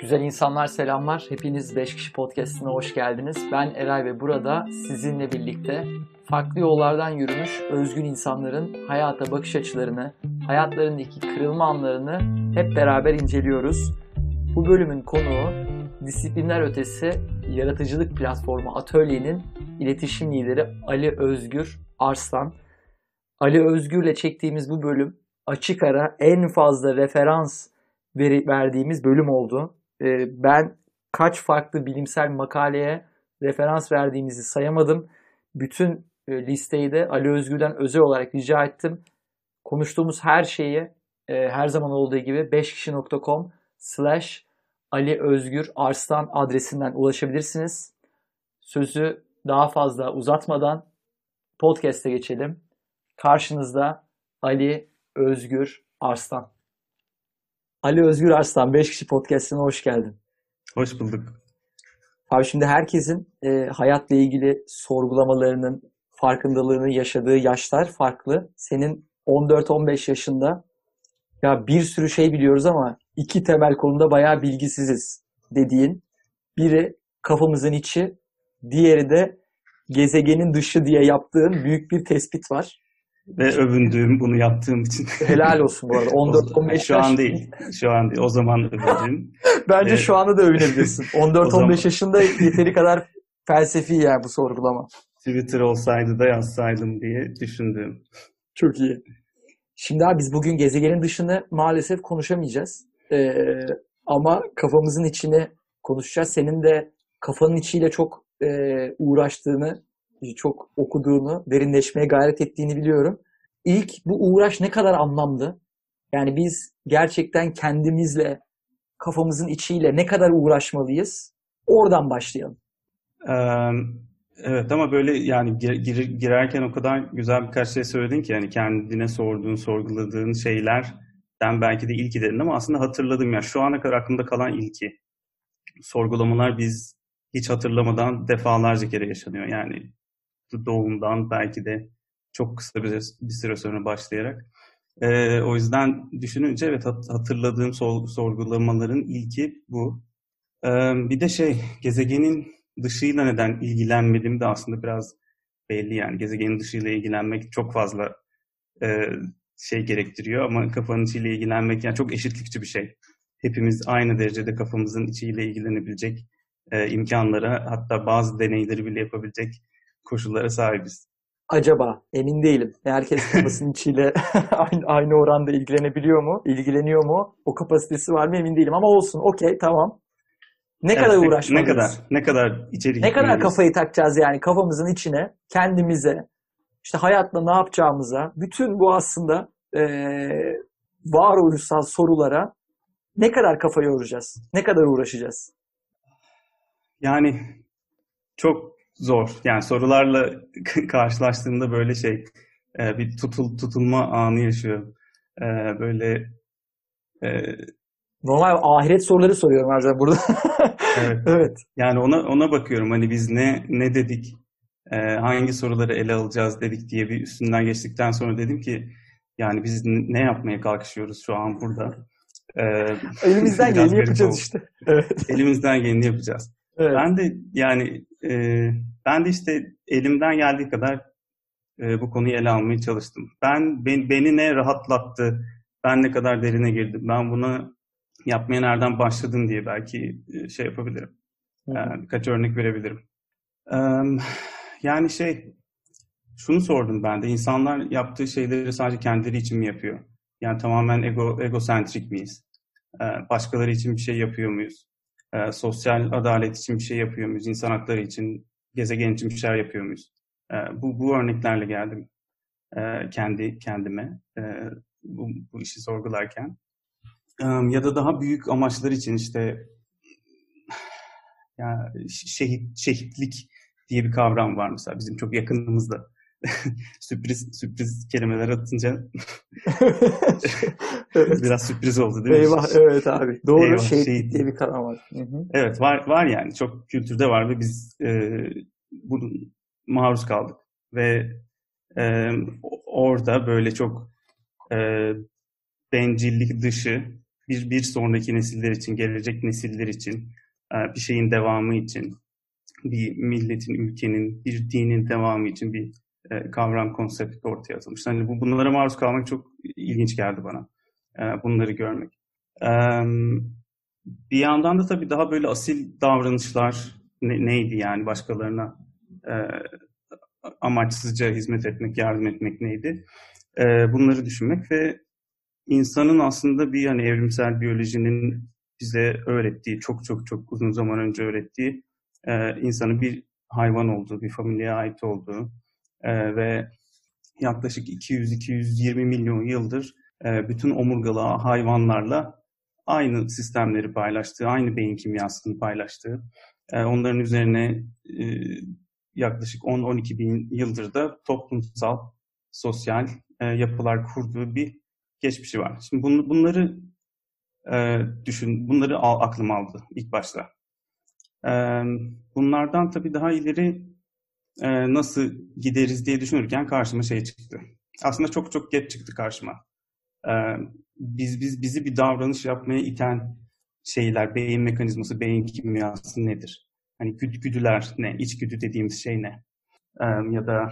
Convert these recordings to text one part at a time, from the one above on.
Güzel insanlar selamlar. Hepiniz 5 kişi podcastine hoş geldiniz. Ben Eray ve burada sizinle birlikte farklı yollardan yürümüş özgün insanların hayata bakış açılarını, hayatlarındaki kırılma anlarını hep beraber inceliyoruz. Bu bölümün konuğu disiplinler ötesi yaratıcılık platformu Atölye'nin iletişim lideri Ali Özgür Arslan. Ali Özgür'le çektiğimiz bu bölüm açık ara en fazla referans verdiğimiz bölüm oldu. Ee, ben kaç farklı bilimsel makaleye referans verdiğimizi sayamadım. Bütün e, listeyi de Ali Özgür'den özel olarak rica ettim. Konuştuğumuz her şeyi e, her zaman olduğu gibi 5kişi.com slash Ali Özgür Arslan adresinden ulaşabilirsiniz. Sözü daha fazla uzatmadan podcast'e geçelim. Karşınızda Ali Özgür Arslan. Ali Özgür Arslan 5 kişi podcast'ine hoş geldin. Hoş bulduk. Abi şimdi herkesin e, hayatla ilgili sorgulamalarının, farkındalığını yaşadığı yaşlar farklı. Senin 14-15 yaşında ya bir sürü şey biliyoruz ama iki temel konuda bayağı bilgisiziz dediğin. Biri kafamızın içi, diğeri de gezegenin dışı diye yaptığın büyük bir tespit var. Ve övündüğüm bunu yaptığım için. Helal olsun bu arada. 14-15 Şu an değil. Şu an değil. O zaman övündüğüm. Bence Evet. şu anda da övünebilirsin. 14-15 zaman- yaşında yeteri kadar felsefi yani bu sorgulama. Twitter olsaydı da yazsaydım diye düşündüm. Çok iyi. Şimdi abi biz bugün gezegenin dışını maalesef konuşamayacağız. Ee, ama kafamızın içini konuşacağız. Senin de kafanın içiyle çok e, uğraştığını, çok okuduğunu, derinleşmeye gayret ettiğini biliyorum. İlk bu uğraş ne kadar anlamlı? Yani biz gerçekten kendimizle, kafamızın içiyle ne kadar uğraşmalıyız? Oradan başlayalım. Ee, evet ama böyle yani gir- gir- girerken o kadar güzel birkaç şey söyledin ki yani kendine sorduğun, sorguladığın şeylerden belki de ilki dedin ama aslında hatırladım ya şu ana kadar aklımda kalan ilki. Sorgulamalar biz hiç hatırlamadan defalarca kere yaşanıyor. Yani doğumdan belki de çok kısa bir, bir süre sonra başlayarak. Ee, o yüzden düşününce evet hat- hatırladığım sor- sorgulamaların ilki bu. Ee, bir de şey gezegenin dışıyla neden ilgilenmedim de aslında biraz belli yani gezegenin dışıyla ilgilenmek çok fazla e, şey gerektiriyor ama kafanın içiyle ilgilenmek yani çok eşitlikçi bir şey. Hepimiz aynı derecede kafamızın içiyle ilgilenebilecek e, imkanlara hatta bazı deneyleri bile yapabilecek koşullara sahibiz. Acaba emin değilim. Herkes kafasının içiyle aynı, aynı oranda ilgilenebiliyor mu? İlgileniyor mu? O kapasitesi var mı emin değilim ama olsun. Okey tamam. Ne Evet, kadar uğraşmalıyız? Ne kadar ne kadar içeri Ne kadar kafayı takacağız yani kafamızın içine, kendimize, işte hayatla ne yapacağımıza, bütün bu aslında eee varoluşsal sorulara ne kadar kafa yoracağız? Ne kadar uğraşacağız? Yani çok zor. Yani sorularla karşılaştığımda böyle şey e, bir tutul tutulma anı yaşıyorum. E, Böyle e, Normal ahiret soruları soruyorum her zaman burada. evet. evet. Yani ona ona bakıyorum. Hani biz ne ne dedik? e, hangi soruları ele alacağız dedik diye bir üstünden geçtikten sonra dedim ki yani biz ne yapmaya kalkışıyoruz şu an burada? E, Elimizden geleni yapacağız oldu. işte. Evet. Elimizden geleni yapacağız. Evet. Ben de yani e, ben de işte elimden geldiği kadar e, bu konuyu ele almaya çalıştım. Ben, ben beni ne rahatlattı, ben ne kadar derine girdim, ben bunu yapmaya nereden başladım diye belki e, şey yapabilirim. Hı. E, birkaç örnek verebilirim. E, yani şey, şunu sordum ben de, insanlar yaptığı şeyleri sadece kendileri için mi yapıyor? Yani tamamen ego, egosentrik miyiz? E, başkaları için bir şey yapıyor muyuz? E, sosyal adalet için bir şey yapıyor muyuz? İnsan hakları için, gezegen için bir şeyler yapıyor muyuz? E, bu, bu örneklerle geldim e, kendi kendime e, bu, bu işi sorgularken. E, ya da daha büyük amaçlar için işte ya şehit şehitlik diye bir kavram var mesela bizim çok yakınımızda. sürpriz sürpriz kelimeler atınca evet. biraz sürpriz oldu değil mi? Eyvah evet abi. Doğru Eyvah, şehitlik şehit. diye bir kavram var. Hı hı. Evet var var yani çok kültürde var ve biz e, bunun maruz kaldık ve e, orada böyle çok e, bencillik dışı bir, bir sonraki nesiller için, gelecek nesiller için, e, bir şeyin devamı için, bir milletin, ülkenin, bir dinin devamı için bir e, kavram, konsept ortaya atılmış. Hani bu, bunlara maruz kalmak çok ilginç geldi bana. E, bunları görmek. Bir yandan da tabii daha böyle asil davranışlar ne, neydi yani başkalarına e, amaçsızca hizmet etmek, yardım etmek neydi? Bunları düşünmek ve insanın aslında bir hani evrimsel biyolojinin bize öğrettiği, çok çok çok uzun zaman önce öğrettiği insanın bir hayvan olduğu, bir familyaya ait olduğu e, ve yaklaşık 200-220 milyon yıldır e, bütün omurgalı hayvanlarla aynı sistemleri paylaştığı, aynı beyin kimyasını paylaştığı, e, onların üzerine e, yaklaşık 10-12 bin yıldır da toplumsal, sosyal e, yapılar kurduğu bir geçmişi var. Şimdi bun, bunları e, düşün, bunları al, aklım aldı ilk başta. E, bunlardan tabii daha ileri e, nasıl gideriz diye düşünürken karşıma şey çıktı. Aslında çok çok geç çıktı karşıma. E, biz biz bizi bir davranış yapmaya iten şeyler, beyin mekanizması, beyin kimyası nedir? Hani güd, güdüler ne? İçgüdü dediğimiz şey ne? E, ya da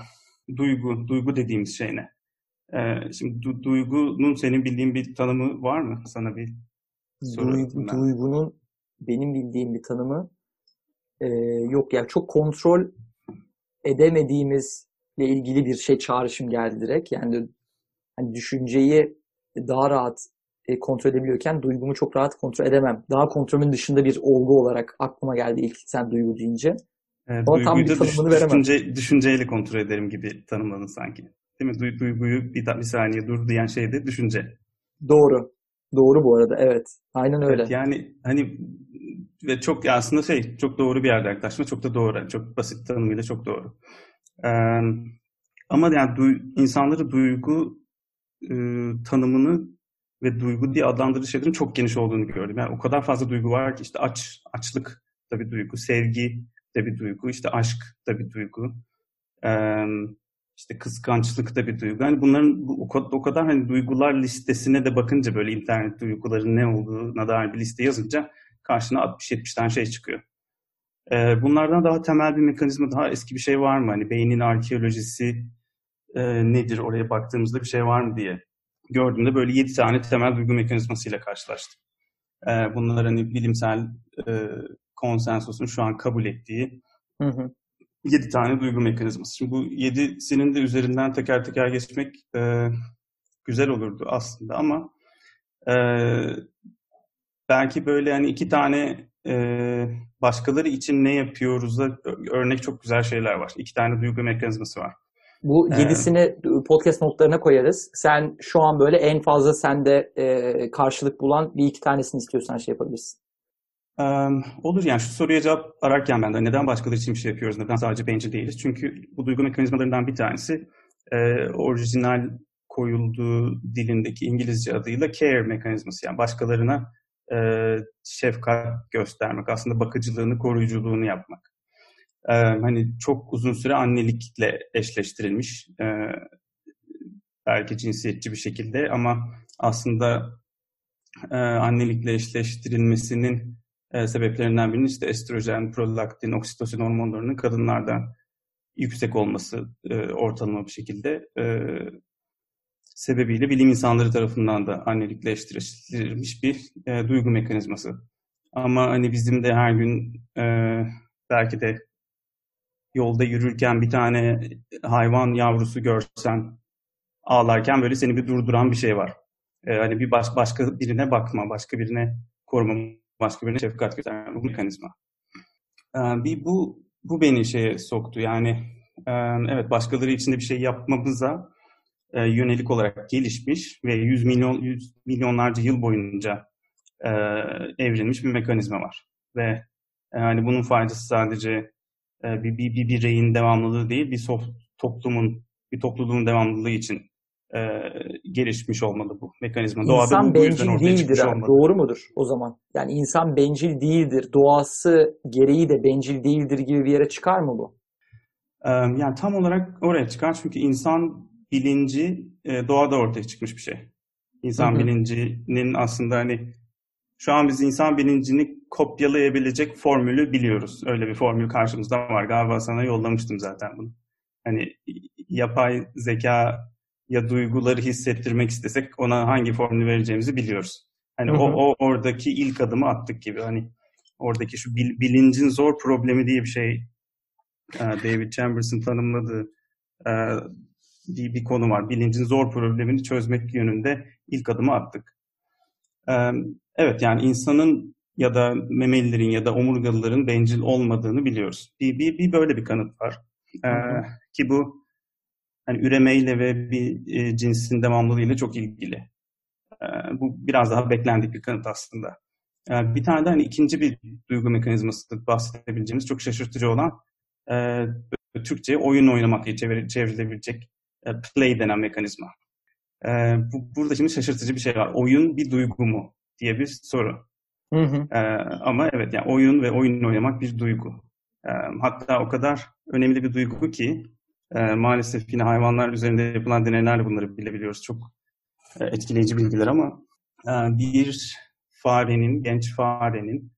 duygu, duygu dediğimiz şey ne? E, şimdi du, duygunun senin bildiğin bir tanımı var mı? Sana bir soru Duygu, Duygunun benim bildiğim bir tanımı e, yok. Yani çok kontrol edemediğimizle ilgili bir şey çağrışım geldi direkt. Yani hani düşünceyi daha rahat e, kontrol edebiliyorken duygumu çok rahat kontrol edemem. Daha kontrolümün dışında bir olgu olarak aklıma geldi ilk sen duygu deyince. Evet, Ama tam bir tanımını düş, veremem. Düşünce, düşünceyle kontrol ederim gibi tanımladın sanki. Değil mi? Du, duyguyu bir, bir saniye dur diyen şey de düşünce. Doğru. Doğru bu arada evet. Aynen öyle. Evet, yani hani ve çok aslında şey çok doğru bir yerde yaklaşma çok da doğru. Çok basit tanımıyla çok doğru. Ee, ama yani duy, insanları duygu e, tanımını ve duygu diye adlandırdığı şeylerin çok geniş olduğunu gördüm. Yani o kadar fazla duygu var ki işte aç, açlık da bir duygu, sevgi de bir duygu, işte aşk da bir duygu, ee, işte kıskançlık da bir duygu. Yani bunların kadar, o kadar hani duygular listesine de bakınca böyle internet duyguların ne olduğuna dair bir liste yazınca karşına 60-70 tane şey çıkıyor. Ee, bunlardan daha temel bir mekanizma, daha eski bir şey var mı? Hani beynin arkeolojisi e, nedir? Oraya baktığımızda bir şey var mı diye gördüğümde böyle 7 tane temel duygu mekanizmasıyla karşılaştım. E, bunlar hani bilimsel e, konsensusun şu an kabul ettiği hı hı. 7 tane duygu mekanizması. Şimdi bu 7'sinin de üzerinden teker teker geçmek e, güzel olurdu aslında ama e, belki böyle hani iki tane e, başkaları için ne yapıyoruz da örnek çok güzel şeyler var. İki tane duygu mekanizması var. Bu ee, yedisini podcast notlarına koyarız. Sen şu an böyle en fazla sende e, karşılık bulan bir iki tanesini istiyorsan şey yapabilirsin. Um, olur yani şu soruya cevap ararken ben de neden başkaları için bir şey yapıyoruz, neden sadece bencil değiliz? Çünkü bu duygu mekanizmalarından bir tanesi e, orijinal koyulduğu dilindeki İngilizce adıyla care mekanizması. Yani başkalarına e, şefkat göstermek, aslında bakıcılığını, koruyuculuğunu yapmak. E, hani çok uzun süre annelikle eşleştirilmiş. E, belki cinsiyetçi bir şekilde ama aslında e, annelikle eşleştirilmesinin e, sebeplerinden birinin işte estrojen, prolaktin, oksitosin hormonlarının kadınlarda yüksek olması e, ortalama bir şekilde e, sebebiyle bilim insanları tarafından da annelikle eşleştirilmiş bir e, duygu mekanizması. Ama hani bizim de her gün e, belki de yolda yürürken bir tane hayvan yavrusu görsen ağlarken böyle seni bir durduran bir şey var. Ee, hani bir baş, başka birine bakma, başka birine koruma, başka birine şefkat gösterme bu mekanizma. Ee, bir bu bu beni şeye soktu. Yani e, evet başkaları için de bir şey yapmamıza e, yönelik olarak gelişmiş ve yüz milyon yüz milyonlarca yıl boyunca e, evrilmiş bir mekanizma var. Ve yani bunun faydası sadece e, bir, bir, bir bireyin devamlılığı değil, bir sof, toplumun, bir topluluğun devamlılığı için e, gelişmiş olmalı bu mekanizma. İnsan Doğada bu, bencil bu değildir. Abi, doğru mudur o zaman? Yani insan bencil değildir, doğası gereği de bencil değildir gibi bir yere çıkar mı bu? E, yani tam olarak oraya çıkar çünkü insan bilinci e, doğada ortaya çıkmış bir şey. İnsan hı hı. bilincinin aslında hani şu an biz insan bilincini kopyalayabilecek formülü biliyoruz. Öyle bir formül karşımızda var. Galiba sana yollamıştım zaten bunu. Hani yapay zeka ya duyguları hissettirmek istesek ona hangi formülü vereceğimizi biliyoruz. Hani hı hı. o, o oradaki ilk adımı attık gibi. Hani oradaki şu bil, bilincin zor problemi diye bir şey e, David Chambers'ın tanımladığı e, bir, konu var. Bilincin zor problemini çözmek yönünde ilk adımı attık. E, evet yani insanın ya da memelilerin ya da omurgalıların bencil olmadığını biliyoruz. Bir, bir, bir böyle bir kanıt var. Ee, ki bu hani üremeyle ve bir e, cinsin devamlılığıyla çok ilgili. Ee, bu biraz daha beklendik bir kanıt aslında. Ee, bir tane de hani ikinci bir duygu mekanizması bahsedebileceğimiz çok şaşırtıcı olan e, Türkçe oyun oynamak diye çevir, çevrilebilecek e, play denen mekanizma. E, bu, burada şimdi şaşırtıcı bir şey var. Oyun bir duygu mu diye bir soru. Hı hı. E, ama evet yani oyun ve oyun oynamak bir duygu. E, hatta o kadar önemli bir duygu ki e, maalesef yine hayvanlar üzerinde yapılan deneylerle bunları bilebiliyoruz. Çok e, etkileyici bilgiler ama e, bir farenin, genç farenin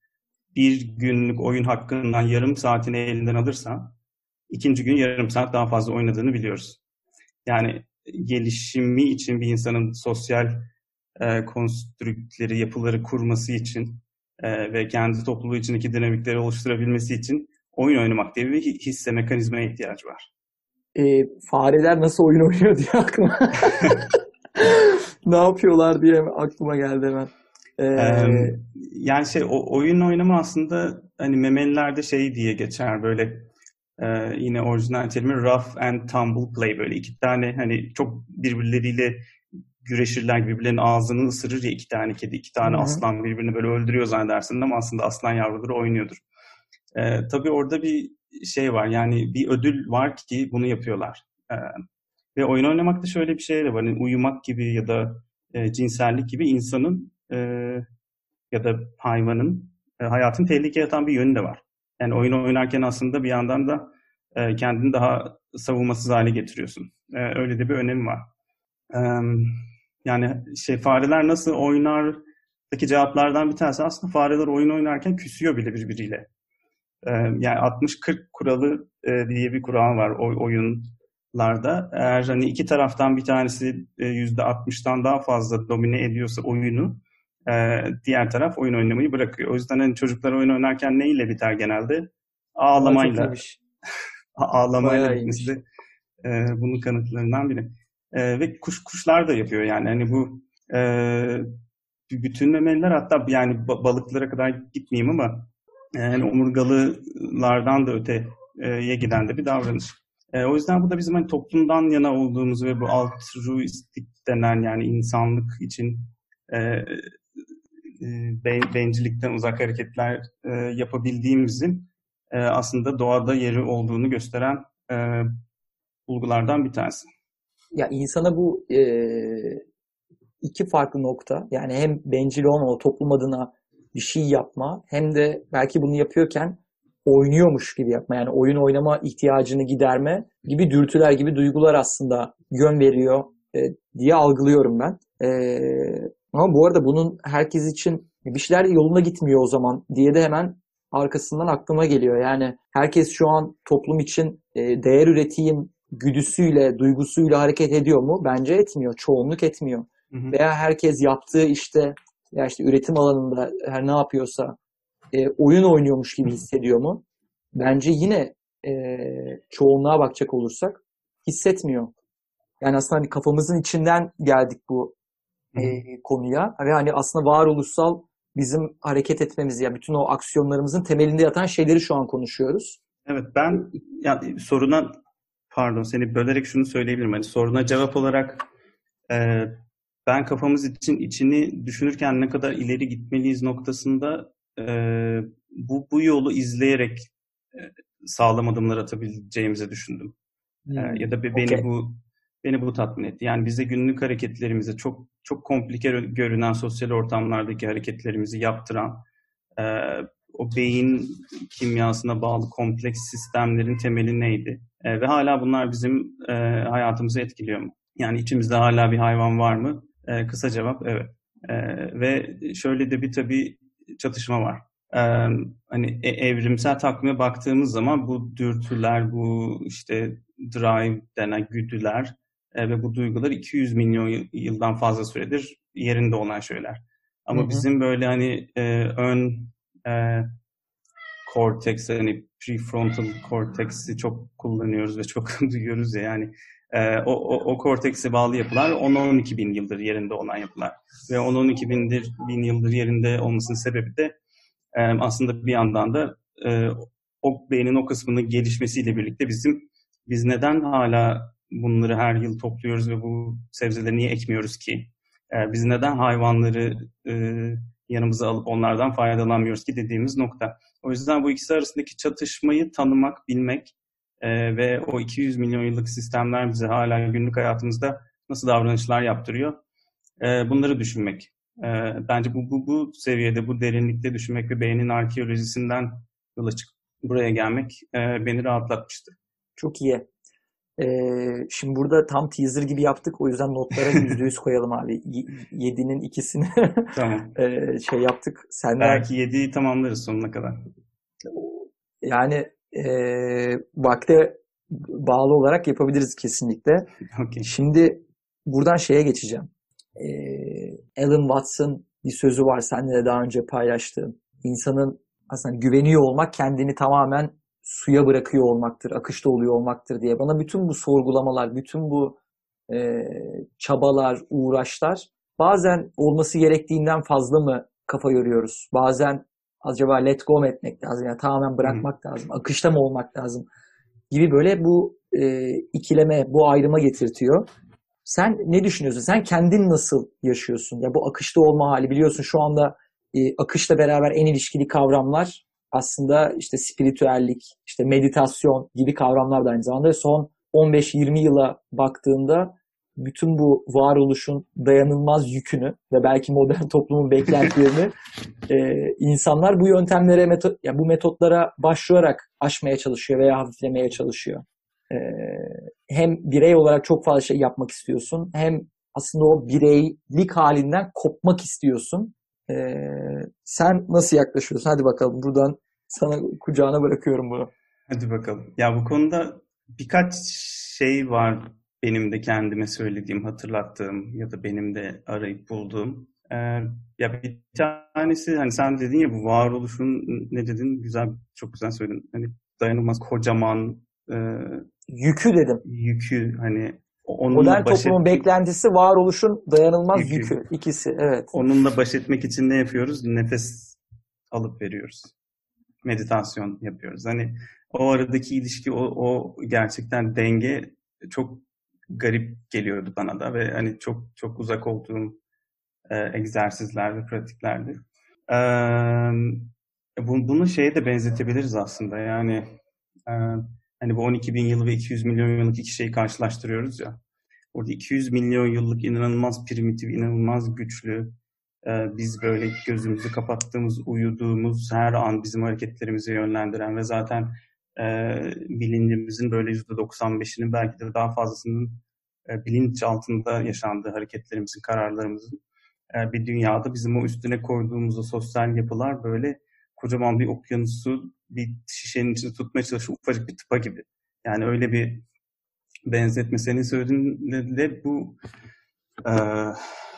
bir günlük oyun hakkından yarım saatini elinden alırsa ikinci gün yarım saat daha fazla oynadığını biliyoruz. Yani gelişimi için bir insanın sosyal e, konstrüktleri, yapıları kurması için e, ve kendi topluluğu içindeki dinamikleri oluşturabilmesi için oyun oynamak diye bir hisse mekanizmaya ihtiyaç var. E, fareler nasıl oyun oynuyor diye aklıma ne yapıyorlar diye aklıma geldi hemen. Ee, yani şey o, oyun oynama aslında hani memelilerde şey diye geçer böyle e, yine orijinal terimi rough and tumble play böyle iki tane hani çok birbirleriyle güreşirler birbirlerinin ağzını ısırır ya iki tane kedi, iki tane Hı-hı. aslan birbirini böyle öldürüyor zannedersin ama aslında aslan yavruları oynuyordur. Ee, tabii orada bir şey var yani bir ödül var ki bunu yapıyorlar. Ee, ve oyun oynamakta şöyle bir şey de var. Yani uyumak gibi ya da e, cinsellik gibi insanın e, ya da hayvanın e, hayatın tehlikeye atan bir yönü de var. Yani oyun oynarken aslında bir yandan da e, kendini daha savunmasız hale getiriyorsun. E, öyle de bir önemi var. E, yani şey fareler nasıl oynardaki cevaplardan bir tanesi aslında fareler oyun oynarken küsüyor bile birbiriyle. Ee, yani 60-40 kuralı e, diye bir kural var o oyunlarda. Eğer hani iki taraftan bir tanesi e, %60'tan daha fazla domine ediyorsa oyunu e, diğer taraf oyun oynamayı bırakıyor. O yüzden hani çocuklar oyun oynarken neyle biter genelde? Ağlamayla. Ağlamayla bitmesi de bunun kanıtlarından biri. E, ve kuş kuşlar da yapıyor yani hani bu e, bütün memeliler hatta yani balıklara kadar gitmeyeyim ama yani omurgalılardan da öteye giden de bir davranış. E, o yüzden bu da bizim hani toplumdan yana olduğumuz ve bu altruistik denen yani insanlık için e, e, bencillikten uzak hareketler e, yapabildiğimizin e, aslında doğada yeri olduğunu gösteren e, bulgulardan bir tanesi ya insana bu e, iki farklı nokta yani hem bencil olma, toplum adına bir şey yapma hem de belki bunu yapıyorken oynuyormuş gibi yapma. Yani oyun oynama ihtiyacını giderme gibi dürtüler gibi duygular aslında yön veriyor e, diye algılıyorum ben. E, ama bu arada bunun herkes için bir şeyler yoluna gitmiyor o zaman diye de hemen arkasından aklıma geliyor. Yani herkes şu an toplum için e, değer üreteyim güdüsüyle, duygusuyla hareket ediyor mu? Bence etmiyor. Çoğunluk etmiyor. Hı hı. Veya herkes yaptığı işte ya işte üretim alanında her ne yapıyorsa e, oyun oynuyormuş gibi hissediyor mu? Bence yine e, çoğunluğa bakacak olursak hissetmiyor. Yani aslında hani kafamızın içinden geldik bu e, konuya ve hani aslında varoluşsal bizim hareket etmemiz ya bütün o aksiyonlarımızın temelinde yatan şeyleri şu an konuşuyoruz. Evet ben yani soruna pardon seni bölerek şunu söyleyebilirim. Hani soruna cevap olarak e, ben kafamız için içini düşünürken ne kadar ileri gitmeliyiz noktasında e, bu, bu yolu izleyerek e, sağlam adımlar atabileceğimizi düşündüm. Hmm. E, ya da beni okay. bu beni bu tatmin etti. Yani bize günlük hareketlerimizi çok çok komplike görünen sosyal ortamlardaki hareketlerimizi yaptıran e, o beyin kimyasına bağlı kompleks sistemlerin temeli neydi? E, ve hala bunlar bizim e, hayatımızı etkiliyor mu? Yani içimizde hala bir hayvan var mı? E, kısa cevap evet. E, ve şöyle de bir tabii çatışma var. Hani e, evrimsel takvime baktığımız zaman bu dürtüler, bu işte drive denen güdüler e, ve bu duygular 200 milyon yıldan fazla süredir yerinde olan şeyler. Ama hı hı. bizim böyle hani e, ön e, cortex hani prefrontal cortex'i çok kullanıyoruz ve çok duyuyoruz ya yani e, o, o, o kortekse bağlı yapılar 10-12 bin yıldır yerinde olan yapılar. Ve 10-12 bindir, bin yıldır yerinde olmasının sebebi de e, aslında bir yandan da e, o beynin o kısmının gelişmesiyle birlikte bizim biz neden hala bunları her yıl topluyoruz ve bu sebzeleri niye ekmiyoruz ki? E, biz neden hayvanları e, yanımıza alıp onlardan faydalanmıyoruz ki dediğimiz nokta. O yüzden bu ikisi arasındaki çatışmayı tanımak, bilmek e, ve o 200 milyon yıllık sistemler bize hala günlük hayatımızda nasıl davranışlar yaptırıyor? E, bunları düşünmek. Bence bu, bu, bu seviyede, bu derinlikte düşünmek ve beynin arkeolojisinden yola çıkıp buraya gelmek beni rahatlatmıştı. Çok iyi. Ee, şimdi burada tam teaser gibi yaptık. O yüzden notlara yüzde yüz koyalım abi. Yedinin ikisini tamam. e, şey yaptık. Senden... Belki yediyi tamamlarız sonuna kadar. Yani e, vakte bağlı olarak yapabiliriz kesinlikle. Okay. Şimdi buradan şeye geçeceğim. E, Alan Watson bir sözü var seninle de daha önce paylaştığım. İnsanın aslında güveniyor olmak kendini tamamen suya bırakıyor olmaktır, akışta oluyor olmaktır diye. Bana bütün bu sorgulamalar, bütün bu e, çabalar, uğraşlar bazen olması gerektiğinden fazla mı kafa yoruyoruz? Bazen acaba let go etmek lazım? Yani tamamen bırakmak hmm. lazım. Akışta mı olmak lazım? Gibi böyle bu e, ikileme, bu ayrıma getirtiyor. Sen ne düşünüyorsun? Sen kendin nasıl yaşıyorsun? Ya bu akışta olma hali biliyorsun şu anda e, akışla beraber en ilişkili kavramlar aslında işte spiritüellik, işte meditasyon gibi kavramlar da aynı zamanda son 15-20 yıla baktığında bütün bu varoluşun dayanılmaz yükünü ve belki modern toplumun beklentilerini e, insanlar bu yöntemlere, meto- ya bu metotlara başvurarak aşmaya çalışıyor veya hafiflemeye çalışıyor. E, hem birey olarak çok fazla şey yapmak istiyorsun, hem aslında o bireylik halinden kopmak istiyorsun. E, sen nasıl yaklaşıyorsun? Hadi bakalım buradan sana kucağına bırakıyorum bunu. Hadi bakalım. Ya bu konuda birkaç şey var benim de kendime söylediğim, hatırlattığım ya da benim de arayıp bulduğum. Ee, ya bir tanesi hani sen dedin ya bu varoluşun ne dedin güzel çok güzel söyledin. Hani dayanılmaz kocaman e, yükü dedim. Yükü hani Modern toplumun et... beklentisi varoluşun dayanılmaz yükü. yükü. ikisi evet. Onunla baş etmek için ne yapıyoruz? Nefes alıp veriyoruz. Meditasyon yapıyoruz. Hani o aradaki ilişki, o, o gerçekten denge çok garip geliyordu bana da ve hani çok çok uzak olduğum e, egzersizler ve pratiklerdi. E, bunu şeye de benzetebiliriz aslında yani e, hani bu 12 bin yıl ve 200 milyon yıllık iki şeyi karşılaştırıyoruz ya. Orada 200 milyon yıllık inanılmaz primitif, inanılmaz güçlü, e, biz böyle gözümüzü kapattığımız, uyuduğumuz her an bizim hareketlerimizi yönlendiren ve zaten e, bilincimizin böyle %95'inin belki de daha fazlasının e, bilinç altında yaşandığı hareketlerimizin, kararlarımızın e, bir dünyada bizim o üstüne koyduğumuz o sosyal yapılar böyle kocaman bir okyanusu bir şişenin içinde tutmaya çalışıyor ufacık bir tıpa gibi. Yani öyle bir benzetme senin söylediğinle de bu e,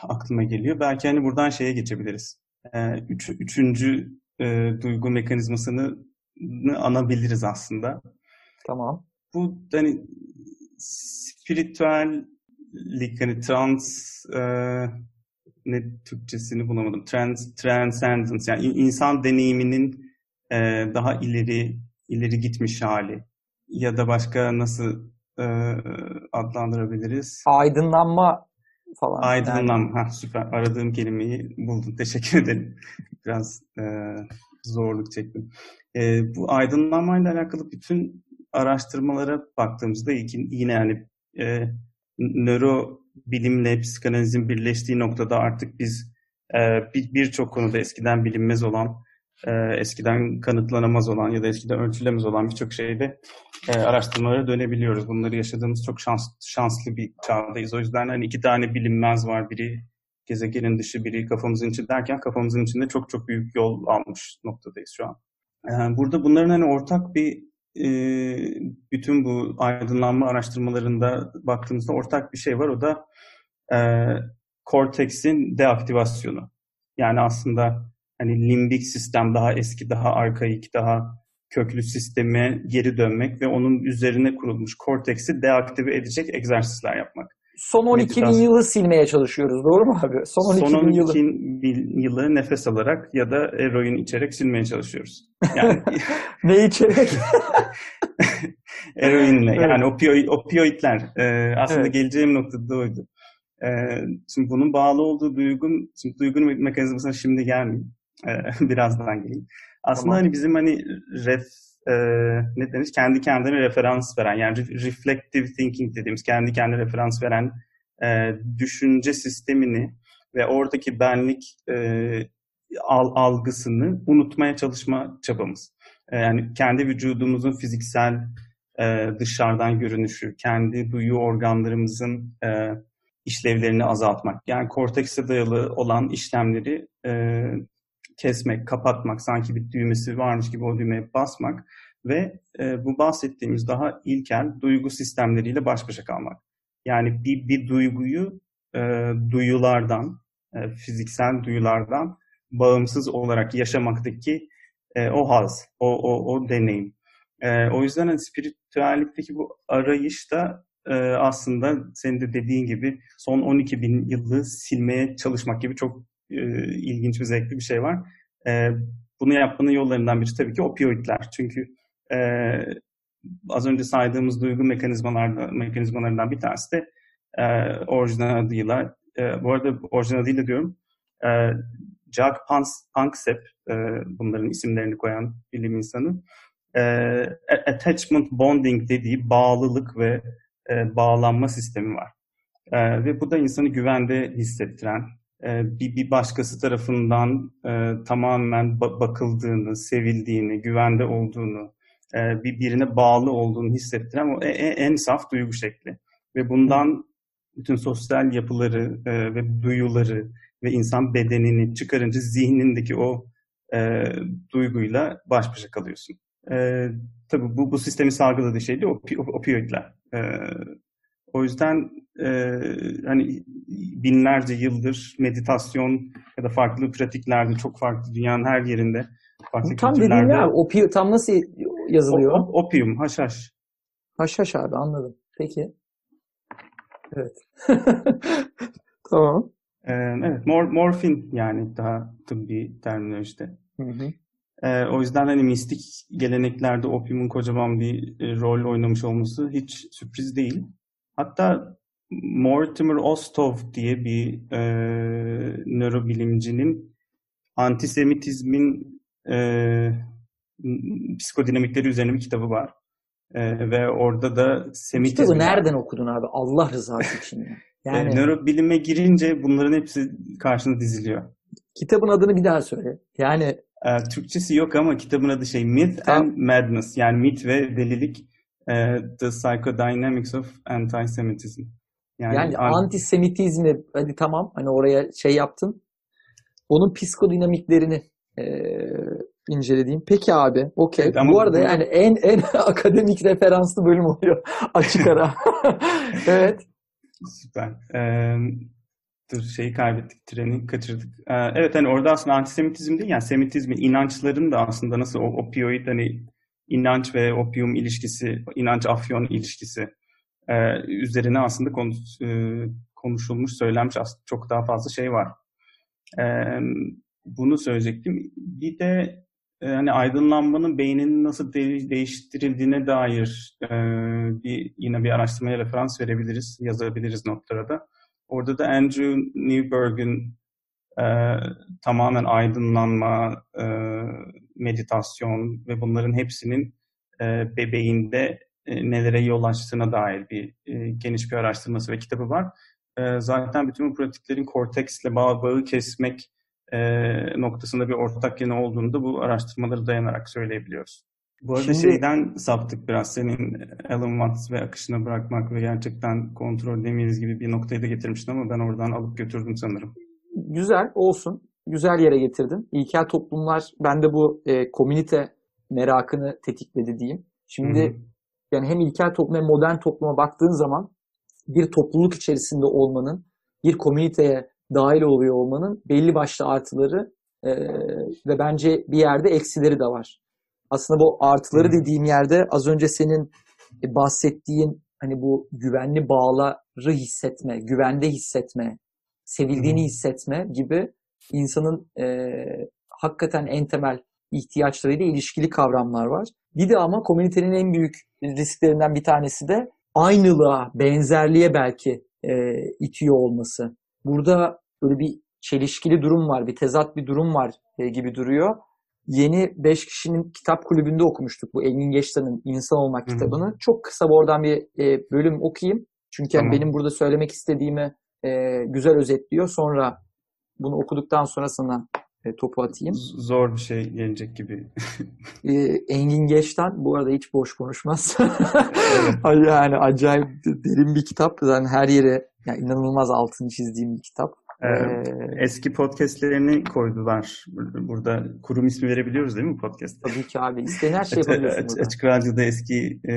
aklıma geliyor. Belki hani buradan şeye geçebiliriz. E, üç, üçüncü e, duygu mekanizmasını anabiliriz aslında. Tamam. Bu hani spiritüellik hani trans e, ne Türkçesini bulamadım. Trans, transcendence yani insan deneyiminin e, daha ileri ileri gitmiş hali ya da başka nasıl e, adlandırabiliriz? Aydınlanma falan. Aydınlanma. Yani. Ha, süper. Aradığım kelimeyi buldum. Teşekkür ederim. Biraz e, zorluk çektim. E, bu aydınlanmayla alakalı bütün araştırmalara baktığımızda yine yani e, nöro bilimle psikanalizin birleştiği noktada artık biz e, birçok bir konuda eskiden bilinmez olan, e, eskiden kanıtlanamaz olan ya da eskiden ölçülemez olan birçok şeyde e, araştırmalara dönebiliyoruz. Bunları yaşadığımız çok şans, şanslı bir çağdayız. O yüzden hani iki tane bilinmez var. Biri gezegenin dışı biri kafamızın içi derken kafamızın içinde çok çok büyük yol almış noktadayız şu an. Ee, burada bunların hani ortak bir e, bütün bu aydınlanma araştırmalarında baktığımızda ortak bir şey var. O da e, korteksin deaktivasyonu. Yani aslında hani limbik sistem daha eski, daha arkaik, daha köklü sisteme geri dönmek ve onun üzerine kurulmuş korteksi deaktive edecek egzersizler yapmak. Son 12 bin yılı silmeye çalışıyoruz. Doğru mu abi? Son 12, Son 12 bin yılı. bin yılı nefes alarak ya da eroin içerek silmeye çalışıyoruz. Yani ne içerek? Eroinle. Evet. Yani opioid, opioidler. Ee, aslında evet. geleceğim noktada oydu. Ee, şimdi bunun bağlı olduğu duygun, şimdi duygun mekanizmasına şimdi gelmeyeyim. Ee, birazdan geleyim. Aslında tamam. hani bizim hani ref e, ne denir? Kendi kendine referans veren yani reflective thinking dediğimiz kendi kendine referans veren e, düşünce sistemini ve oradaki benlik e, al, algısını unutmaya çalışma çabamız. E, yani kendi vücudumuzun fiziksel e, dışarıdan görünüşü, kendi duyu organlarımızın e, işlevlerini azaltmak. Yani kortekse dayalı olan işlemleri e, kesmek, kapatmak, sanki bir düğmesi varmış gibi o düğmeye basmak ve e, bu bahsettiğimiz daha ilkel duygu sistemleriyle baş başa kalmak. Yani bir, bir duyguyu e, duyulardan, e, fiziksel duyulardan bağımsız olarak yaşamaktaki e, o haz, o, o, o deneyim. E, o yüzden hani spiritüellikteki bu arayış da e, aslında senin de dediğin gibi son 12 bin yılı silmeye çalışmak gibi çok e, ilginç bir zevkli bir şey var. E, bunu yapmanın yollarından biri tabii ki opioidler. Çünkü e, az önce saydığımız duygu mekanizmalarından bir tanesi de e, orijinal adıyla, e, bu arada orijinal adıyla diyorum, e, Jack Panksepp, e, bunların isimlerini koyan bilim insanı, e, attachment bonding dediği bağlılık ve e, bağlanma sistemi var. E, ve bu da insanı güvende hissettiren, bir, bir başkası tarafından e, tamamen bakıldığını, sevildiğini, güvende olduğunu, e, bir birine bağlı olduğunu hissettiren o e, e, en saf duygu şekli. Ve bundan bütün sosyal yapıları e, ve duyuları ve insan bedenini çıkarınca zihnindeki o e, duyguyla baş başa kalıyorsun. E, tabii bu, bu sistemi salgıladığı şey de opi, opioidler. E, o yüzden e, hani binlerce yıldır meditasyon ya da farklı pratiklerde çok farklı dünyanın her yerinde farklı tam dediğin ne abi? Opi, tam nasıl yazılıyor? O, opium, haşhaş. Haşhaş abi anladım. Peki. Evet. tamam. Ee, evet, mor, morfin yani daha tıbbi terminolojide. Hı hı. Ee, o yüzden hani mistik geleneklerde opiumun kocaman bir e, rol oynamış olması hiç sürpriz değil. Hatta Mortimer Ostov diye bir e, nörobilimcinin antisemitizmin e, psikodinamikleri üzerine bir kitabı var. E, ve orada da semitizm... Kitabı nereden okudun abi? Allah rızası için ya. Yani... E, nörobilime girince bunların hepsi karşına diziliyor. Kitabın adını bir daha söyle. Yani e, Türkçesi yok ama kitabın adı şey Myth tamam. and Madness. Yani mit ve delilik e, The Psychodynamics of Antisemitism. Yani, yani antisemitizmi hadi tamam hani oraya şey yaptın. Onun psikodinamiklerini e, incelediğim. Peki abi, okey. Evet, Bu arada yani en en akademik referanslı bölüm oluyor açık ara. evet. Süper. Ee, dur şeyi kaybettik, treni kaçırdık. Ee, evet hani orada aslında antisemitizm değil yani semitizmin inançların da aslında nasıl o opioid hani inanç ve opium ilişkisi, inanç afyon ilişkisi e, üzerine aslında konuş, e, konuşulmuş, söylenmiş çok daha fazla şey var. E, bunu söyleyecektim. Bir de e, hani aydınlanmanın beyninin nasıl de- değiştirildiğine dair e, bir yine bir araştırmaya referans verebiliriz, yazabiliriz notlara da. Orada da Andrew Newberg'in e, tamamen aydınlanma, e, meditasyon ve bunların hepsinin e, bebeğinde e, nelere yol açtığına dair bir e, geniş bir araştırması ve kitabı var. E, zaten bütün bu pratiklerin korteksle bağ, bağı kesmek e, noktasında bir ortak yanı olduğunu da bu araştırmaları dayanarak söyleyebiliyoruz. Bu arada Şimdi... şeyden saptık biraz senin Alan Watts ve akışına bırakmak ve gerçekten kontrol demeyiz gibi bir noktayı da getirmiştin ama ben oradan alıp götürdüm sanırım. güzel olsun. Güzel yere getirdin. İlkel toplumlar bende bu e, komünite merakını tetikledi diyeyim. Şimdi hı. yani hem ilkel toplum hem modern topluma baktığın zaman bir topluluk içerisinde olmanın, bir komüniteye dahil oluyor olmanın belli başlı artıları e, ve bence bir yerde eksileri de var. Aslında bu artıları Hı. dediğim yerde az önce senin e, bahsettiğin hani bu güvenli bağları hissetme, güvende hissetme, sevildiğini Hı. hissetme gibi insanın e, hakikaten en temel ihtiyaçlarıyla ilişkili kavramlar var. Bir de ama komünitenin en büyük risklerinden bir tanesi de aynılığa, benzerliğe belki e, itiyor olması. Burada böyle bir çelişkili durum var, bir tezat bir durum var e, gibi duruyor. Yeni 5 kişinin kitap kulübünde okumuştuk bu Engin Geçtan'ın İnsan Olmak Hı hı. kitabını. Çok kısa oradan bir e, bölüm okuyayım. Çünkü Tamam. benim burada söylemek istediğimi e, güzel özetliyor. Sonra bunu okuduktan sonra sana e, topu atayım. Zor bir şey gelecek gibi. E, Engin Geçtan bu arada hiç boş konuşmaz. Yani acayip derin bir kitap. Zaten her yere yani inanılmaz altını çizdiğim bir kitap. Ee, Ee, eski podcastlerini koydular. Bur- Burada kurum ismi verebiliyoruz değil mi podcast? tabii ki abi. İsteyen her şey yapabiliyorsun burada. Açık Radyo'da eski e,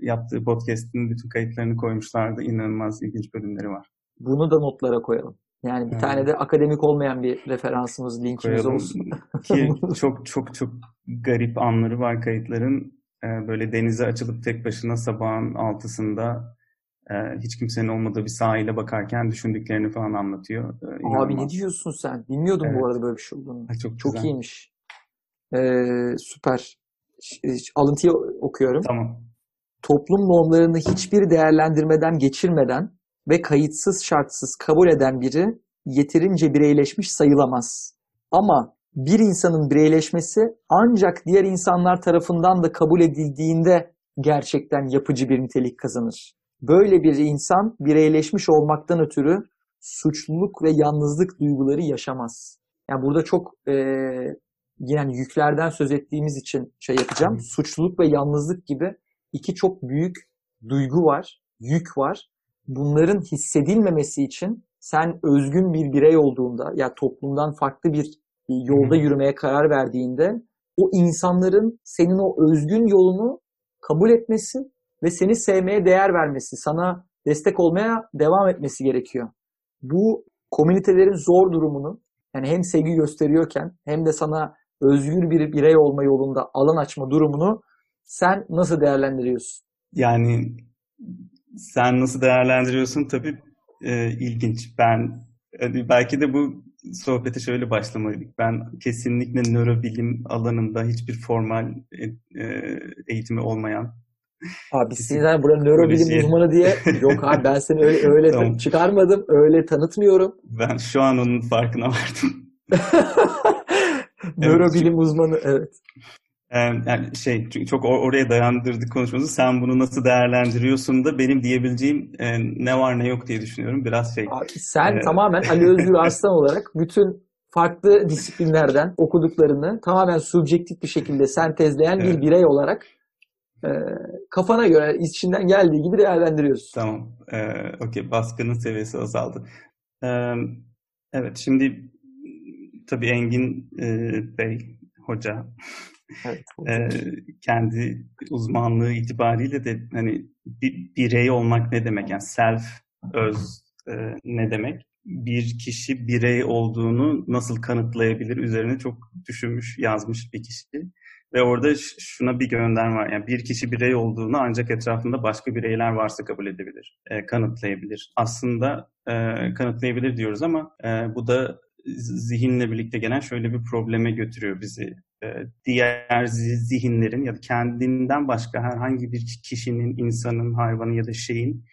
yaptığı podcast'in bütün kayıtlarını koymuşlardı. İnanılmaz ilginç bölümleri var. Bunu da notlara koyalım. Yani bir Evet. tane de akademik olmayan bir referansımız, linkimiz Koyalım olsun. ki çok çok çok garip anları var kayıtların. Ee, böyle denize açılıp tek başına sabahın altısında e, hiç kimsenin olmadığı bir sahile bakarken düşündüklerini falan anlatıyor. Ee, Abi inanılmaz. ne diyorsun sen? Bilmiyordum Evet. bu arada böyle bir şey olduğunu. Ay, Çok, Çok güzel. iyiymiş. Ee, süper. Ş- Alıntıyı okuyorum. Tamam. toplum normlarını hiçbir değerlendirmeden geçirmeden ve kayıtsız şartsız kabul eden biri yeterince bireyleşmiş sayılamaz. Ama bir insanın bireyleşmesi ancak diğer insanlar tarafından da kabul edildiğinde gerçekten yapıcı bir nitelik kazanır. Böyle bir insan bireyleşmiş olmaktan ötürü suçluluk ve yalnızlık duyguları yaşamaz. Yani burada çok eee yani yüklerden söz ettiğimiz için şey yapacağım. Suçluluk ve yalnızlık gibi iki çok büyük duygu var, yük var. Bunların hissedilmemesi için sen özgün bir birey olduğunda ya toplumdan farklı bir yolda yürümeye karar verdiğinde o insanların senin o özgün yolunu kabul etmesi ve seni sevmeye değer vermesi, sana destek olmaya devam etmesi gerekiyor. Bu komünitelerin zor durumunu yani hem sevgi gösteriyorken hem de sana özgür bir birey olma yolunda alan açma durumunu sen nasıl değerlendiriyorsun? Yani sen nasıl değerlendiriyorsun tabii e, ilginç. Ben hani belki de bu sohbete şöyle başlamalıydık. Ben kesinlikle nörobilim alanında hiçbir formal e, e, eğitimi olmayan Abi zaten burada nörobilim Polisiye. uzmanı diye yok abi ben seni öyle, öyle Tamam. çıkarmadım, öyle tanıtmıyorum. ben şu an onun farkına vardım. nörobilim uzmanı evet. Ee, Yani şey çok or- oraya dayandırdık konuşmamızı. Sen bunu nasıl değerlendiriyorsun da benim diyebileceğim e, ne var ne yok diye düşünüyorum. Biraz şey. Abi sen Evet. tamamen Ali Özgür Arslan olarak bütün farklı disiplinlerden okuduklarını tamamen subjektif bir şekilde sentezleyen bir Evet. birey olarak e, kafana göre içinden geldiği gibi değerlendiriyorsun. Tamam. Ee, Okey. Baskının seviyesi azaldı. Ee, evet. Şimdi tabii Engin e, Bey hoca Evet. e, kendi uzmanlığı itibariyle de hani bir birey olmak ne demek? Yani self, öz e, ne demek? Bir kişi birey olduğunu nasıl kanıtlayabilir üzerine çok düşünmüş, yazmış bir kişi. Ve orada şuna bir gönderme var. Yani bir kişi birey olduğunu ancak etrafında başka bireyler varsa kabul edebilir, e, kanıtlayabilir. Aslında e, kanıtlayabilir diyoruz ama e, bu da zihinle birlikte gelen şöyle bir probleme götürüyor bizi. E, diğer zi- zihinlerin ya da kendinden başka herhangi bir kişinin, insanın, hayvanın ya da şeyin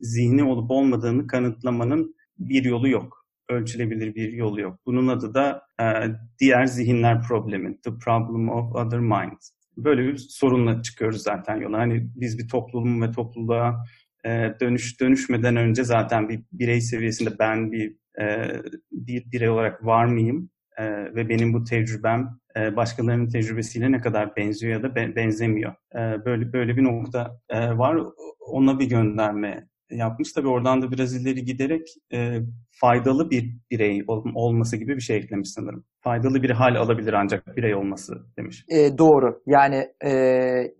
zihni olup olmadığını kanıtlamanın bir yolu yok. Ölçülebilir bir yolu yok. Bunun adı da e, diğer zihinler problemi. The problem of other minds. Böyle bir sorunla çıkıyoruz zaten yola. Hani biz bir toplum ve topluluğa e, dönüş dönüşmeden önce zaten bir birey seviyesinde ben bir e, bir birey olarak var mıyım E, ve benim bu tecrübem e, başkalarının tecrübesiyle ne kadar benziyor ya da be- benzemiyor. E, böyle böyle bir nokta e, var. Ona bir gönderme yapmış. Tabii oradan da biraz ileri giderek e, faydalı bir birey ol, olması gibi bir şey eklemiş sanırım. Faydalı bir hal alabilir ancak birey olması demiş. E, doğru. Yani e,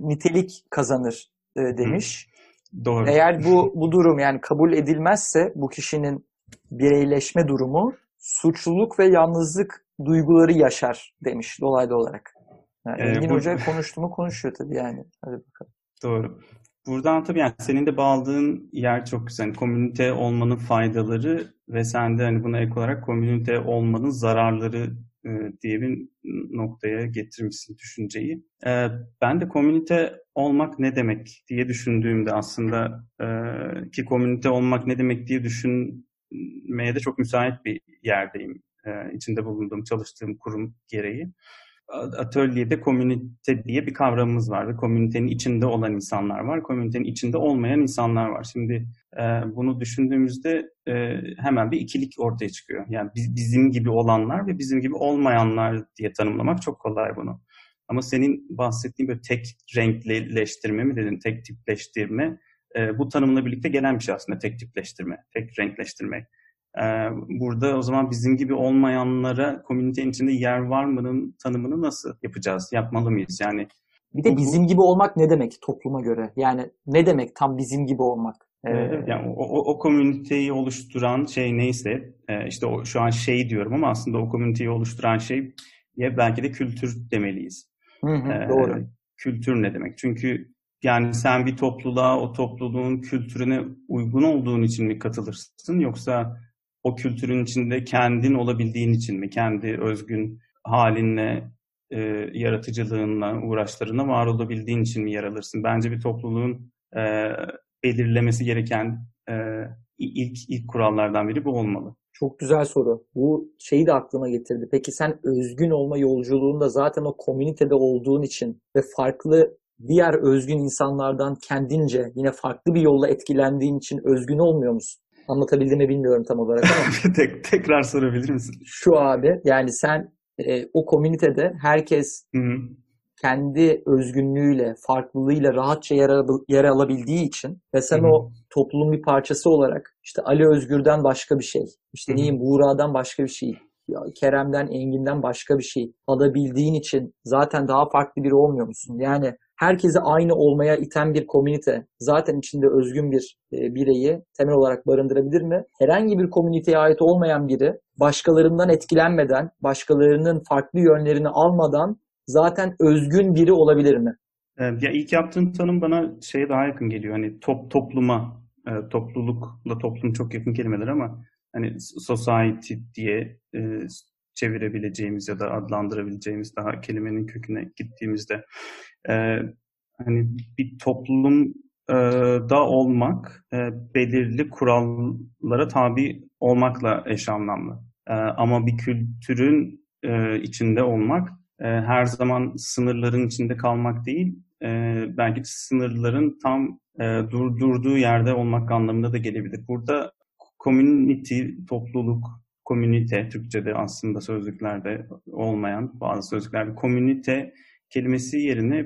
nitelik kazanır e, demiş. Hı. Doğru. Eğer bu bu durum yani kabul edilmezse bu kişinin bireyleşme durumu suçluluk ve yalnızlık duyguları yaşar demiş dolaylı olarak. Yani Ee, Engin bu- Hoca konuştu mu konuşuyor tabii yani. Hadi bakalım. Doğru. Buradan tabii yani senin de bağladığın yer çok güzel. Yani komünite olmanın faydaları ve sen de hani buna ek olarak komünite olmanın zararları e, diye bir noktaya getirmişsin düşünceyi. E, ben de komünite olmak ne demek diye düşündüğümde aslında e, ki komünite olmak ne demek diye düşünmeye de çok müsait bir yerdeyim. E, içinde bulunduğum, çalıştığım kurum gereği atölyede komünite diye bir kavramımız var ve komünitenin içinde olan insanlar var, komünitenin içinde olmayan insanlar var. Şimdi e, bunu düşündüğümüzde e, hemen bir ikilik ortaya çıkıyor. Yani biz, bizim gibi olanlar ve bizim gibi olmayanlar diye tanımlamak çok kolay bunu. Ama senin bahsettiğin böyle tek renkleştirme mi dedin, tek tipleştirme, bu tanımla birlikte gelen bir şey aslında tek tipleştirme, tek renkleştirmek. Ee, Burada o zaman bizim gibi olmayanlara komünitenin içinde yer var mı'nın tanımını nasıl yapacağız? Yapmalı mıyız? Yani Bir de bizim gibi olmak ne demek topluma göre? Yani ne demek tam bizim gibi olmak? Ee, Evet, yani o, o, o komüniteyi oluşturan şey neyse, e, işte o, şu an şey diyorum ama aslında o komüniteyi oluşturan şey ya belki de kültür demeliyiz. hı hı, Ee, doğru. Kültür ne demek? Çünkü yani sen bir topluluğa o topluluğun kültürüne uygun olduğun için mi katılırsın yoksa o kültürün içinde kendin olabildiğin için mi? Kendi özgün halinle, e, yaratıcılığınla, uğraşlarına var olabildiğin için mi yer alırsın? Bence bir topluluğun e, belirlemesi gereken e, ilk ilk kurallardan biri bu olmalı. Çok güzel soru. Bu şeyi de aklıma getirdi. Peki sen özgün olma yolculuğunda zaten o komünitede olduğun için ve farklı diğer özgün insanlardan kendince yine farklı bir yolla etkilendiğin için özgün olmuyor musun? Anlatabildim mi bilmiyorum tam olarak ama Tek, tekrar sorabilir misin? şu abi yani sen e, o komünitede herkes Hı hı. kendi özgünlüğüyle, farklılığıyla rahatça yer, al- yer alabildiği için ve sen Hı hı. o toplumun bir parçası olarak işte Ali Özgür'den başka bir şey, işte Hı hı. neyim Buğra'dan başka bir şey, ya Kerem'den, Engin'den başka bir şey alabildiğin için zaten daha farklı biri olmuyor musun? Yani herkesi aynı olmaya iten bir komünite zaten içinde özgün bir e, bireyi temel olarak barındırabilir mi? Herhangi bir komüniteye ait olmayan biri başkalarından etkilenmeden, başkalarının farklı yönlerini almadan zaten özgün biri olabilir mi? Ya ilk yaptığın tanım bana şeye daha yakın geliyor. Hani top topluma, e, toplulukla toplum çok yakın kelimeler ama hani society diye e, çevirebileceğimiz ya da adlandırabileceğimiz daha kelimenin köküne gittiğimizde e, hani bir toplum e, da olmak e, belirli kurallara tabi olmakla eş anlamlı. E, ama bir kültürün e, içinde olmak e, her zaman sınırların içinde kalmak değil, e, belki sınırların tam e, dur, yerde olmak anlamında da gelebilir. Burada community, topluluk, komünite, Türkçe'de aslında sözlüklerde olmayan bazı sözlüklerde komünite kelimesi yerine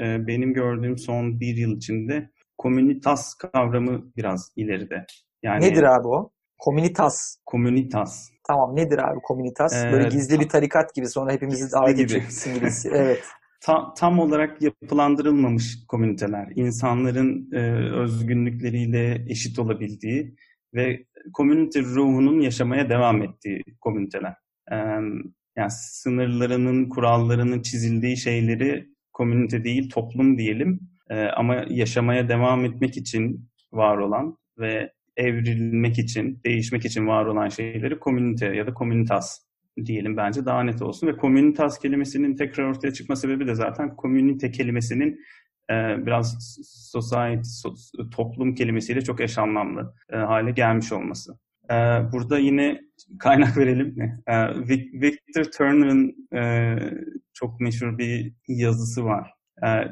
e, benim gördüğüm son bir yıl içinde komünitas kavramı biraz ileride. Yani Nedir abi o? Komünitas. komünitas. Tamam nedir abi komünitas? Ee, Böyle gizli bir tarikat gibi sonra hepimizi davet gibi. edeceksin gibisi. Evet. Ta- tam olarak yapılandırılmamış komüniteler, insanların e, özgünlükleriyle eşit olabildiği ve komünite ruhunun yaşamaya devam ettiği komüniteler. Yani sınırlarının, kurallarının çizildiği şeyleri komünite değil, toplum diyelim. E, ama yaşamaya devam etmek için var olan ve evrilmek için, değişmek için var olan şeyleri komünite ya da komünitas diyelim bence daha net olsun. Ve komünitas kelimesinin tekrar ortaya çıkma sebebi de zaten komünite kelimesinin e, biraz society, so- toplum kelimesiyle çok eş anlamlı e, hale gelmiş olması. E, burada yine kaynak verelim mi? E, Vic- Victor Turner'ın e, çok meşhur bir yazısı var.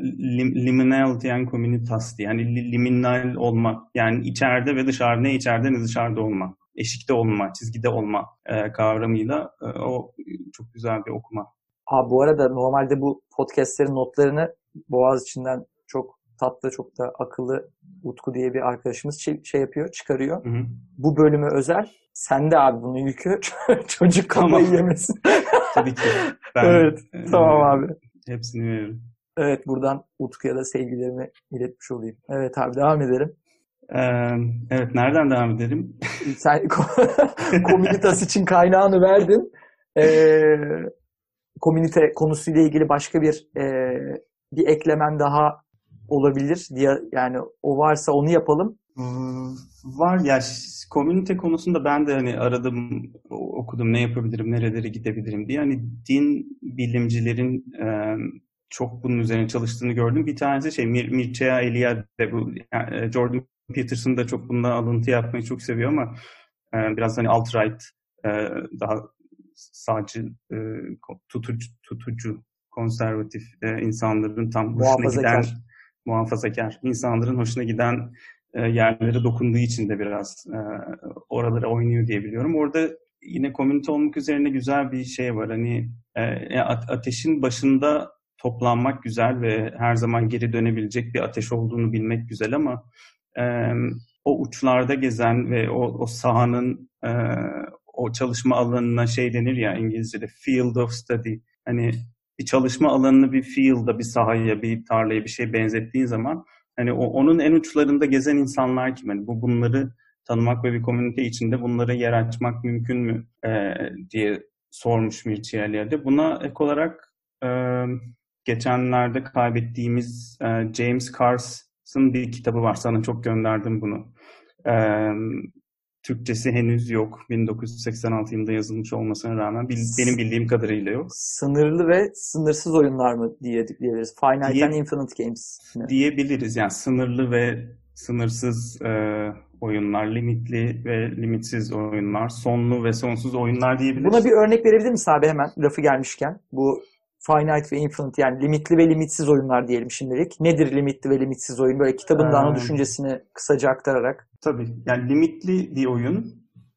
Lim, liminal diyen communitas diye. Yani li- liminal olma. Yani içeride ve dışarıda ne içeride ne dışarıda olma. Eşikte olma, çizgide olma e, kavramıyla o çok güzel bir okuma. Abi bu arada normalde bu podcastlerin notlarını Boğaz içinden çok tatlı, çok da akıllı Utku diye bir arkadaşımız şey, şey yapıyor, çıkarıyor. Hı hı. Bu bölümü özel. Sen de abi bunun yükü. Çocuk kafayı Tamam. yemesin. Tabii ki. Ben, Evet, e, tamam abi. Hepsini veririm. Evet buradan Utku'ya da sevgilerimi iletmiş olayım. Evet abi devam edelim. Ee, evet, nereden devam edelim? Sen komünitas için kaynağını verdin. Ee, komünite konusuyla ilgili başka bir e, bir eklemen daha olabilir diye yani o varsa onu yapalım. Var ya komünite konusunda ben de hani aradım, okudum ne yapabilirim, nerelere gidebilirim diye. Hani din bilimcilerin e, çok bunun üzerine çalıştığını gördüm. Bir tanesi şey Mir Mircea Eliade bu yani, e, Jordan Peterson da çok bundan alıntı yapmayı çok seviyor ama e, biraz hani alt-right e, daha sağcı, e, tutucu, tutucu, konservatif e, insanların tam hoşuna giden muhafazakar insanların hoşuna giden e, yerlere dokunduğu için de biraz e, oralara oynuyor diye biliyorum. Orada yine komünite olmak üzerine güzel bir şey var. Hani e, a- ateşin başında toplanmak güzel ve her zaman geri dönebilecek bir ateş olduğunu bilmek güzel ama e, o uçlarda gezen ve o, o sahanın e, o çalışma alanına şey denir ya İngilizce'de field of study. Hani bir çalışma alanını bir field'a, bir sahaya, bir tarlaya bir şey benzettiğin zaman hani o, onun en uçlarında gezen insanlar kim? Hani bu bunları tanımak ve bir komünite içinde bunlara yer açmak mümkün mü e, diye sormuş Mircea. Buna ek olarak e, geçenlerde kaybettiğimiz e, James Cars'ın bir kitabı var. Sana çok gönderdim bunu. E, Türkçesi henüz yok. 1986 yılında yazılmış olmasına rağmen bil- benim bildiğim kadarıyla yok. Sınırlı ve sınırsız oyunlar mı diye diyebiliriz. Finite Diye- and Infinite Games. mi? diyebiliriz. Yani sınırlı ve sınırsız e, oyunlar, limitli ve limitsiz oyunlar, sonlu ve sonsuz oyunlar diyebiliriz. Buna bir örnek verebilir misin abi hemen lafı gelmişken? Bu finite ve infinite yani limitli ve limitsiz oyunlar diyelim şimdilik. Nedir limitli ve limitsiz oyun? Böyle kitabın Ee, düşüncesini kısaca aktararak. Tabii. Yani limitli bir oyun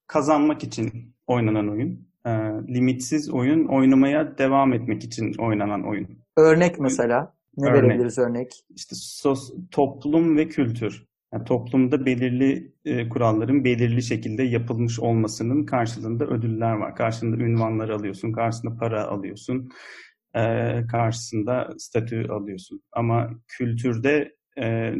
kazanmak için oynanan oyun. E, limitsiz oyun oynamaya devam etmek için oynanan oyun. Örnek mesela. Ne Örnek. verebiliriz örnek? İşte sos, toplum ve kültür. Yani toplumda belirli e, kuralların belirli şekilde yapılmış olmasının karşılığında ödüller var. Karşılığında ünvanlar alıyorsun, karşısında para alıyorsun, e, karşısında statü alıyorsun. Ama kültürde e,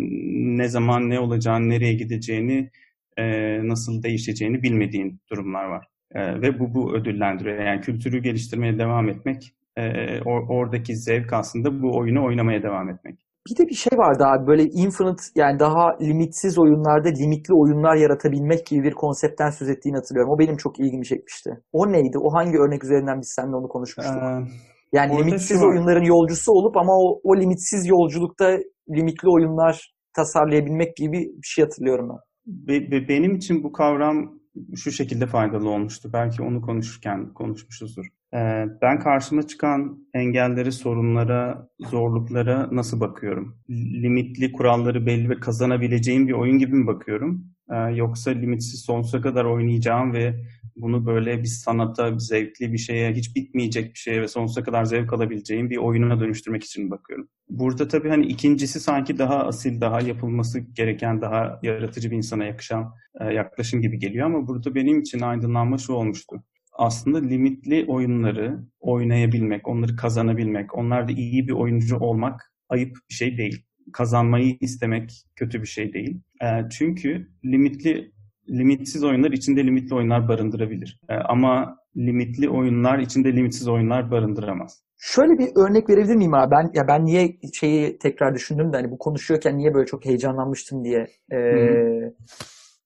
ne zaman ne olacağını, nereye gideceğini, e, nasıl değişeceğini bilmediğin durumlar var. E, ve bu bu ödüllendiriyor. Yani kültürü geliştirmeye devam etmek, e, or- oradaki zevk aslında bu oyunu oynamaya devam etmek. Bir de bir şey vardı abi böyle infinite yani daha limitsiz oyunlarda limitli oyunlar yaratabilmek gibi bir konseptten söz ettiğini hatırlıyorum. O benim çok ilgimi çekmişti. O neydi? O hangi örnek üzerinden biz seninle onu konuşmuştuk? Ee, Yani Orada limitsiz oyunların yolcusu olup ama o, o limitsiz yolculukta limitli oyunlar tasarlayabilmek gibi bir şey hatırlıyorum ben. Be- be- benim için bu kavram şu şekilde faydalı olmuştu. Belki onu konuşurken konuşmuşuzdur. Ee, ben karşıma çıkan engellere, sorunlara, zorluklara nasıl bakıyorum? Limitli kuralları belli ve kazanabileceğim bir oyun gibi mi bakıyorum? Ee, yoksa limitsiz sonsuza kadar oynayacağım ve bunu böyle bir sanata, bir zevkli bir şeye, hiç bitmeyecek bir şeye ve sonsuza kadar zevk alabileceğim bir oyununa dönüştürmek için bakıyorum? Burada tabii hani ikincisi sanki daha asil, daha yapılması gereken, daha yaratıcı bir insana yakışan e, yaklaşım gibi geliyor ama burada benim için aydınlanma şu olmuştu. Aslında limitli oyunları oynayabilmek, onları kazanabilmek, onlarda iyi bir oyuncu olmak ayıp bir şey değil. Kazanmayı istemek kötü bir şey değil. E, çünkü limitli limitsiz oyunlar içinde limitli oyunlar barındırabilir. E, ama limitli oyunlar içinde limitsiz oyunlar barındıramaz. Şöyle bir örnek verebilir miyim abi? Ben ya ben niye şeyi tekrar düşündüm de hani bu konuşuyorken niye böyle çok heyecanlanmıştım diye ee, Hı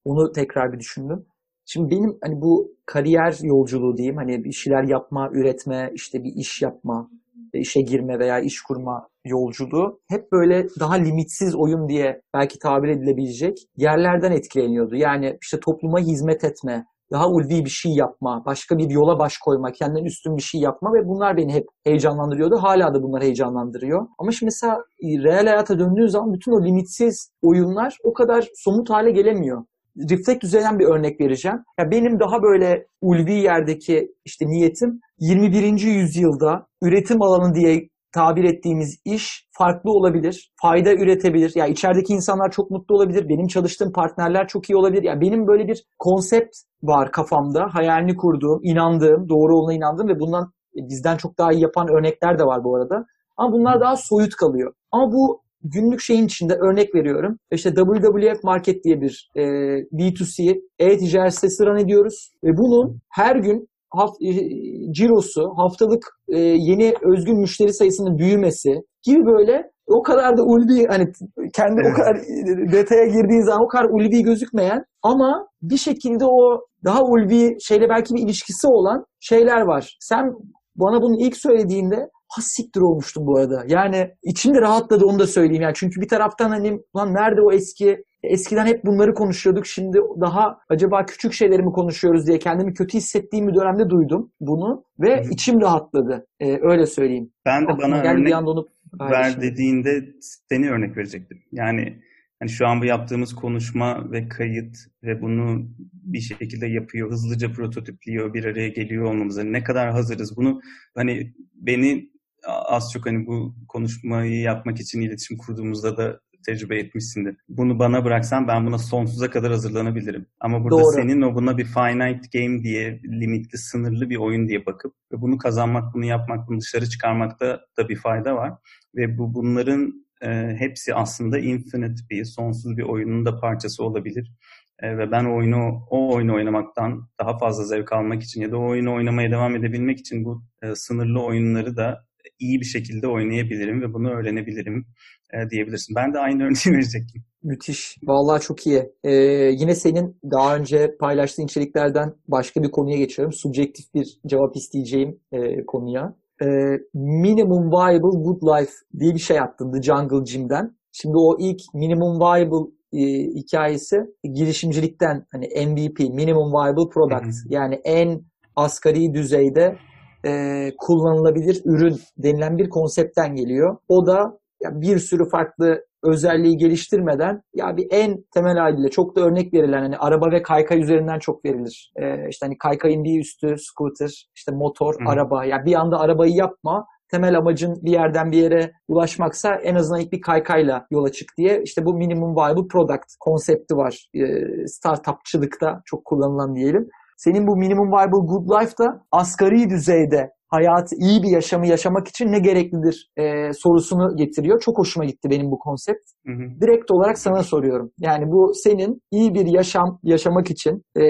onu tekrar bir düşündüm. Şimdi benim hani bu kariyer yolculuğu diyeyim hani bir şeyler yapma, üretme, işte bir iş yapma, işe girme veya iş kurma yolculuğu hep böyle daha limitsiz oyun diye belki tabir edilebilecek yerlerden etkileniyordu. Yani işte topluma hizmet etme, daha ulvi bir şey yapma, başka bir yola baş koyma, kendinden üstün bir şey yapma ve bunlar beni hep heyecanlandırıyordu. Hala da bunlar heyecanlandırıyor. Ama şimdi mesela e, real hayata döndüğü zaman bütün o limitsiz oyunlar o kadar somut hale gelemiyor. Reflect üzerinden bir örnek vereceğim. Ya benim daha böyle ulvi yerdeki işte niyetim 21. yüzyılda üretim alanı diye tabir ettiğimiz iş farklı olabilir, fayda üretebilir. Ya yani içerideki insanlar çok mutlu olabilir, benim çalıştığım partnerler çok iyi olabilir. Ya yani benim böyle bir konsept var kafamda, hayalini kurduğum, inandığım, doğru olduğuna inandığım ve bundan bizden çok daha iyi yapan örnekler de var bu arada. Ama bunlar daha soyut kalıyor. Ama bu günlük şeyin içinde örnek veriyorum. İşte WWF Market diye bir e, B2C e-ticaret sitesi run ediyoruz. Ve bunun her gün haft e, cirosu, haftalık e, yeni özgün müşteri sayısının büyümesi gibi böyle o kadar da ulvi hani kendi evet. o kadar detaya girdiğin zaman o kadar ulvi gözükmeyen ama bir şekilde o daha ulvi şeyle belki bir ilişkisi olan şeyler var. Sen bana bunu ilk söylediğinde ha siktir olmuştum bu arada. Yani içimde rahatladı onu da söyleyeyim. Yani çünkü bir taraftan hani lan nerede o eski eskiden hep bunları konuşuyorduk. Şimdi daha acaba küçük şeyleri mi konuşuyoruz diye kendimi kötü hissettiğim bir dönemde duydum bunu ve Hı-hı. içim rahatladı. Ee, öyle söyleyeyim. Ben de Aklıma bana örnek bir anda onu ver dediğinde seni örnek verecektim. Yani hani şu an bu yaptığımız konuşma ve kayıt ve bunu bir şekilde yapıyor, hızlıca prototipliyor, bir araya geliyor olmamıza ne kadar hazırız bunu hani beni az çok hani bu konuşmayı yapmak için iletişim kurduğumuzda da tecrübe etmişsindir. Bunu bana bıraksan ben buna sonsuza kadar hazırlanabilirim. Ama burada Doğru. senin o buna bir finite game diye limitli, sınırlı bir oyun diye bakıp ve bunu kazanmak, bunu yapmak, bunu dışarı çıkarmakta da bir fayda var. Ve bu bunların e, hepsi aslında infinite bir, sonsuz bir oyunun da parçası olabilir. E, ve ben oyunu, o oyunu oynamaktan daha fazla zevk almak için ya da o oyunu oynamaya devam edebilmek için bu e, sınırlı oyunları da iyi bir şekilde oynayabilirim ve bunu öğrenebilirim e, diyebilirsin. Ben de aynı örneği verecektim. Müthiş. Vallahi çok iyi. Ee, yine senin daha önce paylaştığın içeriklerden başka bir konuya geçiyorum. Subjektif bir cevap isteyeceğim e, konuya. E, Minimum Viable Good Life diye bir şey attın The Jungle Gym'den. Şimdi o ilk Minimum Viable e, hikayesi girişimcilikten hani MVP, Minimum Viable Product yani en asgari düzeyde e, kullanılabilir ürün denilen bir konseptten geliyor. O da ya bir sürü farklı özelliği geliştirmeden ya bir en temel haliyle çok da örnek verilen hani araba ve kaykay üzerinden çok verilir. Ee, işte hani kaykayın bir üstü scooter, işte motor, Hı. araba. Ya yani bir anda arabayı yapma. Temel amacın bir yerden bir yere ulaşmaksa en azından ilk bir kaykayla yola çık diye işte bu minimum viable product konsepti var. Ee, startupçılıkta çok kullanılan diyelim. Senin bu minimum viable good life da asgari düzeyde hayatı iyi bir yaşamı yaşamak için ne gereklidir e, sorusunu getiriyor. Çok hoşuma gitti benim bu konsept. Hı hı. Direkt olarak sana soruyorum. Yani bu senin iyi bir yaşam yaşamak için e,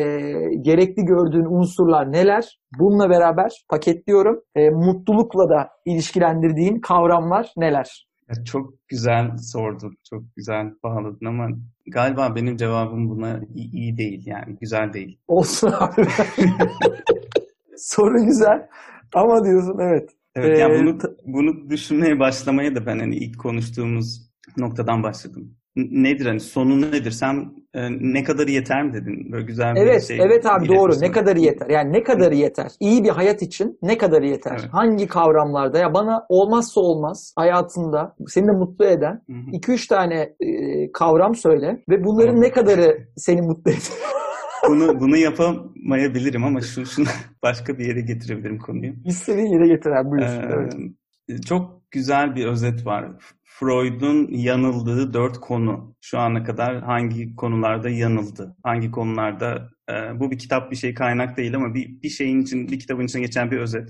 gerekli gördüğün unsurlar neler? Bununla beraber paketliyorum. E, mutlulukla da ilişkilendirdiğin kavramlar neler? çok güzel sordun, çok güzel bağladın ama galiba benim cevabım buna iyi, iyi değil yani, güzel değil. Olsun abi. Soru güzel ama diyorsun evet. Evet, ee, yani bunu bunu düşünmeye başlamaya da ben hani ilk konuştuğumuz noktadan başladım. Nedir hani sonu nedir? Sen e, ne kadarı yeter mi dedin? Böyle güzel bir evet, şey. Evet abi doğru. Ne kadarı yeter? Yani ne kadarı yeter? İyi bir hayat için ne kadarı yeter? Evet. Hangi kavramlarda? Ya bana olmazsa olmaz hayatında seni de mutlu eden 2-3 tane e, kavram söyle ve bunların evet. ne kadarı seni mutlu eder? bunu bunu yapamayabilirim ama şu şunu başka bir yere getirebilirim konuyu. İstediğin yere getir abi buyursun. Ee, Çok güzel bir özet var. Freud'un yanıldığı dört konu. Şu ana kadar hangi konularda yanıldı? Hangi konularda e, bu bir kitap bir şey kaynak değil ama bir bir şeyin için bir kitabın içine geçen bir özet.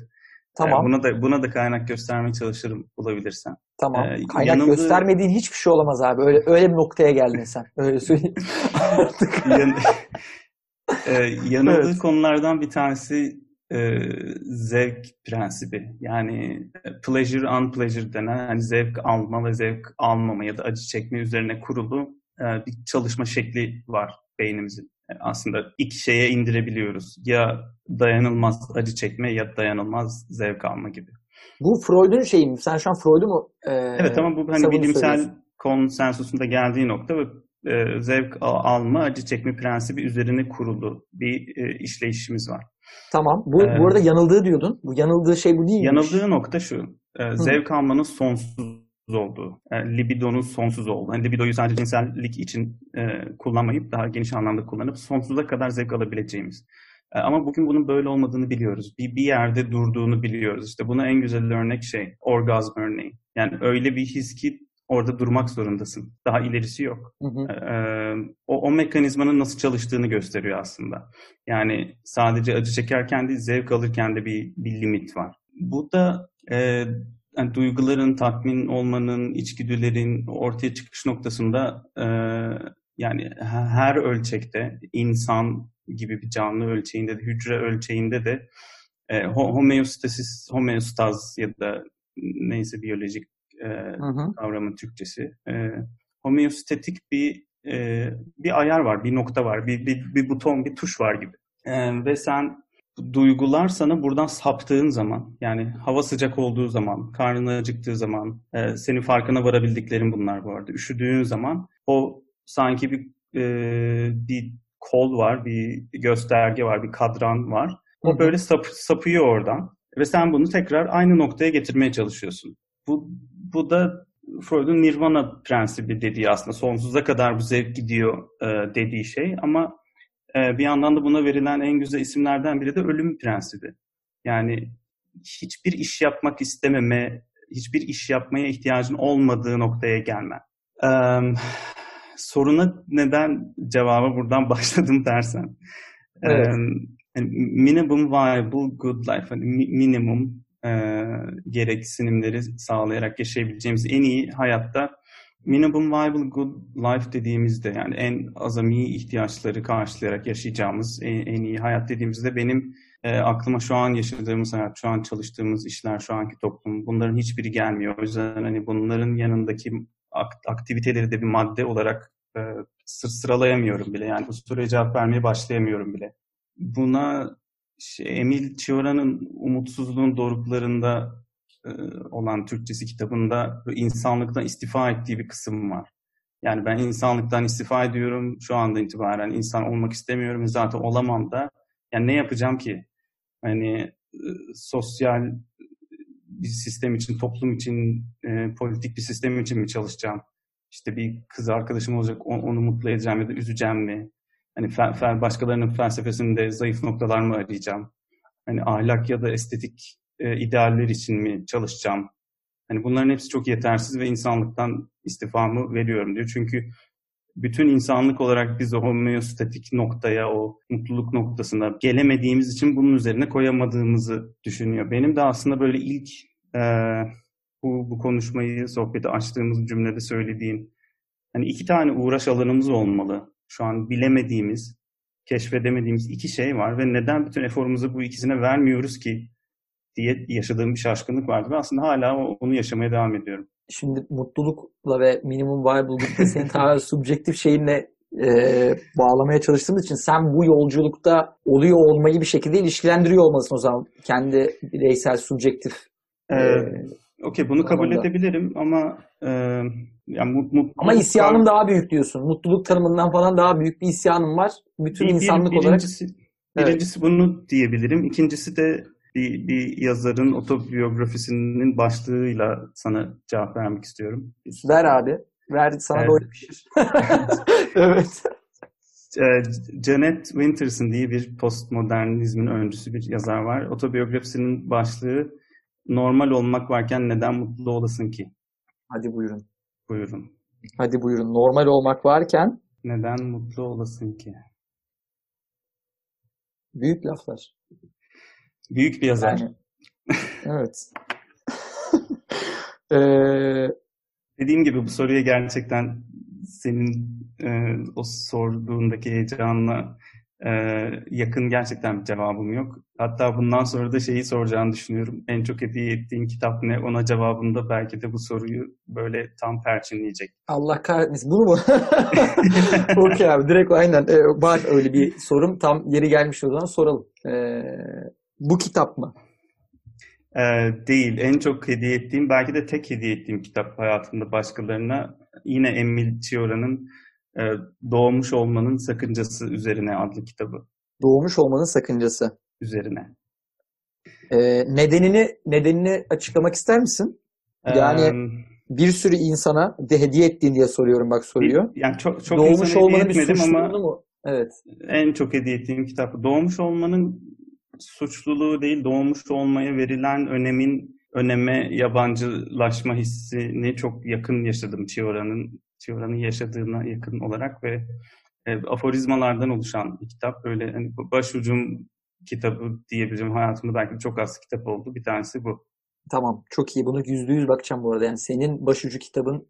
Tamam. Ee, buna da buna da kaynak göstermeye çalışırım bulabilirsen. Tamam. Ee, kaynak yanıldığı... göstermediğin hiçbir şey olamaz abi. Öyle öyle bir noktaya geldin sen. Öyle söyleyeyim. Artık. Yan... ee, yanıldığı evet. konulardan bir tanesi e, zevk prensibi. Yani e, pleasure, unpleasure denen hani zevk alma ve zevk almama ya da acı çekme üzerine kurulu e, bir çalışma şekli var beynimizin. Yani aslında iki şeye indirebiliyoruz. Ya dayanılmaz acı çekme ya dayanılmaz zevk alma gibi. Bu Freud'un şeyi mi? Sen şu an Freud'u mu e, Evet ama bu hani bilimsel konsensusunda geldiği nokta ve e, zevk alma, acı çekme prensibi üzerine kurulu bir e, işleyişimiz var. Tamam. Bu, ee, bu arada yanıldığı diyordun. Bu yanıldığı şey bu değil mi? Yanıldığı nokta şu. E, zevk almanın sonsuz olduğu, yani libidonun sonsuz olduğu. Yani libidoyu sadece cinsellik için e, kullanmayıp daha geniş anlamda kullanıp sonsuza kadar zevk alabileceğimiz. E, ama bugün bunun böyle olmadığını biliyoruz. Bir, bir yerde durduğunu biliyoruz. İşte buna en güzel örnek şey, orgazm örneği. Yani öyle bir his ki orada durmak zorundasın. Daha ilerisi yok. Hı hı. Ee, o, o mekanizmanın nasıl çalıştığını gösteriyor aslında. Yani sadece acı çekerken değil, zevk alırken de bir, bir limit var. Bu da e, yani duyguların, tatmin olmanın, içgüdülerin ortaya çıkış noktasında e, yani her ölçekte insan gibi bir canlı ölçeğinde de, hücre ölçeğinde de e, homeostasis, homeostaz ya da neyse biyolojik e, hı hı. kavramın Türkçesi. E, homeostatik bir e, bir ayar var, bir nokta var, bir, bir, bir buton, bir tuş var gibi. E, ve sen duygular sana buradan saptığın zaman, yani hava sıcak olduğu zaman, karnın acıktığı zaman, e, senin farkına varabildiklerin bunlar bu arada. Üşüdüğün zaman o sanki bir e, bir kol var, bir gösterge var, bir kadran var. O böyle sap, sapıyor oradan ve sen bunu tekrar aynı noktaya getirmeye çalışıyorsun. Bu bu da Freud'un nirvana prensibi dediği aslında sonsuza kadar bu zevk gidiyor e, dediği şey ama e, bir yandan da buna verilen en güzel isimlerden biri de ölüm prensibi. Yani hiçbir iş yapmak istememe, hiçbir iş yapmaya ihtiyacın olmadığı noktaya gelme. E, soruna neden cevaba buradan başladım dersen. Evet. E, minimum viable good life, hani minimum e, gereksinimleri sağlayarak yaşayabileceğimiz en iyi hayatta minimum viable good life dediğimizde yani en azami ihtiyaçları karşılayarak yaşayacağımız en, en iyi hayat dediğimizde benim e, aklıma şu an yaşadığımız hayat, şu an çalıştığımız işler, şu anki toplum bunların hiçbiri gelmiyor. O yüzden hani bunların yanındaki aktiviteleri de bir madde olarak e, sır sıralayamıyorum bile. Yani bu soruya cevap vermeye başlayamıyorum bile. Buna şey, Emil Ciora'nın Umutsuzluğun Doruklarında e, olan Türkçesi kitabında insanlıktan istifa ettiği bir kısım var. Yani ben insanlıktan istifa ediyorum. Şu anda itibaren insan olmak istemiyorum. Zaten olamam da. Yani ne yapacağım ki? Hani e, sosyal bir sistem için, toplum için, e, politik bir sistem için mi çalışacağım? İşte bir kız arkadaşım olacak, onu mutlu edeceğim ya da üzeceğim mi? Hani fel, fel, başkalarının felsefesinde zayıf noktalar mı arayacağım? Hani ahlak ya da estetik e, idealler için mi çalışacağım? Hani bunların hepsi çok yetersiz ve insanlıktan istifamı veriyorum diyor. Çünkü bütün insanlık olarak biz o homeostatik noktaya, o mutluluk noktasına gelemediğimiz için bunun üzerine koyamadığımızı düşünüyor. Benim de aslında böyle ilk e, bu, bu konuşmayı, sohbeti açtığımız cümlede söylediğim hani iki tane uğraş alanımız olmalı. Şu an bilemediğimiz, keşfedemediğimiz iki şey var ve neden bütün eforumuzu bu ikisine vermiyoruz ki diye yaşadığım bir şaşkınlık vardı. Ve aslında hala onu yaşamaya devam ediyorum. Şimdi mutlulukla ve minimum viable'lıkla senin tamamen subjektif şeyinle e, bağlamaya çalıştığımız için sen bu yolculukta oluyor olmayı bir şekilde ilişkilendiriyor olmalısın o zaman. Kendi bireysel subjektif ee, e, Okey bunu kabul anlamda. edebilirim ama e, yani mut, mut, ama isyanım daha büyük diyorsun. Mutluluk tanımından falan daha büyük bir isyanım var. Bütün bir, insanlık bir, birincisi, olarak. Birincisi evet. bunu diyebilirim. İkincisi de bir, bir yazarın otobiyografisinin başlığıyla sana cevap vermek istiyorum. Ver abi. Ver sana evet. doğru pişir. evet. Janet Winterson diye bir postmodernizmin öncüsü bir yazar var. Otobiyografisinin başlığı normal olmak varken neden mutlu olasın ki? Hadi buyurun. Buyurun. Hadi buyurun. Normal olmak varken neden mutlu olasın ki? Büyük laflar. Büyük bir yazar. Yani, evet. ee, Dediğim gibi bu soruya gerçekten senin e, o sorduğundaki heyecanla e, yakın gerçekten bir cevabım yok. Hatta bundan sonra da şeyi soracağını düşünüyorum. En çok hediye ettiğin kitap ne? Ona cevabında belki de bu soruyu böyle tam perçinleyecek. Allah kahretmesin. Bunu mu? Okey abi direkt aynen. Ee, var öyle bir sorum. Tam yeri gelmiş o zaman soralım. Ee, bu kitap mı? Ee, değil. En çok hediye ettiğim, belki de tek hediye ettiğim kitap hayatımda başkalarına yine Emil Ciora'nın e, Doğmuş Olmanın Sakıncası üzerine adlı kitabı. Doğmuş olmanın sakıncası. Üzerine. Ee, nedenini nedenini açıklamak ister misin? Yani ee, bir sürü insana de hediye ettiğin diye soruyorum bak soruyor. Yani çok çok Doğmuş olmanın bir suçluluğunu mu? Evet. En çok hediye ettiğim kitap. Doğmuş olmanın suçluluğu değil, doğmuş olmaya verilen önemin öneme yabancılaşma hissini çok yakın yaşadım Chiora'nın Chiora'nın yaşadığına yakın olarak ve e, aforizmalardan oluşan bir kitap. Böyle hani başucum kitabı diyebilirim. Hayatımda belki çok az kitap oldu. Bir tanesi bu. Tamam. Çok iyi. Bunu yüzde yüz bakacağım bu arada. Yani senin başucu kitabın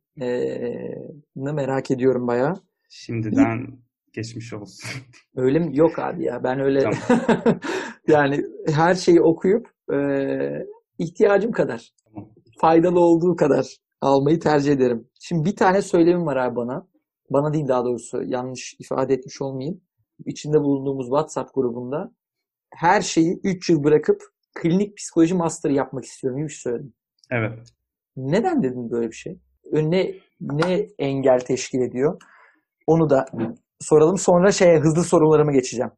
ne merak ediyorum bayağı. Şimdiden geçmiş olsun. Öyle mi? Yok abi ya. Ben öyle yani her şeyi okuyup e, ihtiyacım kadar Tamam. faydalı olduğu kadar almayı tercih ederim. Şimdi bir tane söylemim var abi bana. Bana değil daha doğrusu yanlış ifade etmiş olmayayım. İçinde bulunduğumuz WhatsApp grubunda her şeyi 3 yıl bırakıp klinik psikoloji master yapmak istiyorum gibi bir şey söyledim. Evet. Neden dedin böyle bir şey? Ne, ne engel teşkil ediyor? Onu da soralım. Sonra şeye hızlı sorularıma geçeceğim.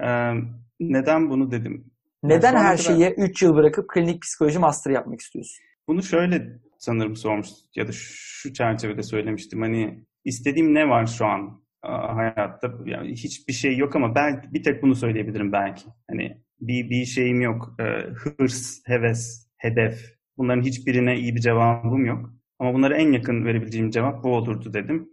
Ee, neden bunu dedim? Neden her şeyi 3 yıl bırakıp klinik psikoloji master yapmak istiyorsun? Bunu şöyle sanırım sormuş ya da şu çerçevede söylemiştim. Hani istediğim ne var şu an hayatta? Yani hiçbir şey yok ama belki bir tek bunu söyleyebilirim belki. Hani bir bir şeyim yok. Ee, hırs, heves, hedef. Bunların hiçbirine iyi bir cevabım yok. Ama bunlara en yakın verebileceğim cevap bu olurdu dedim.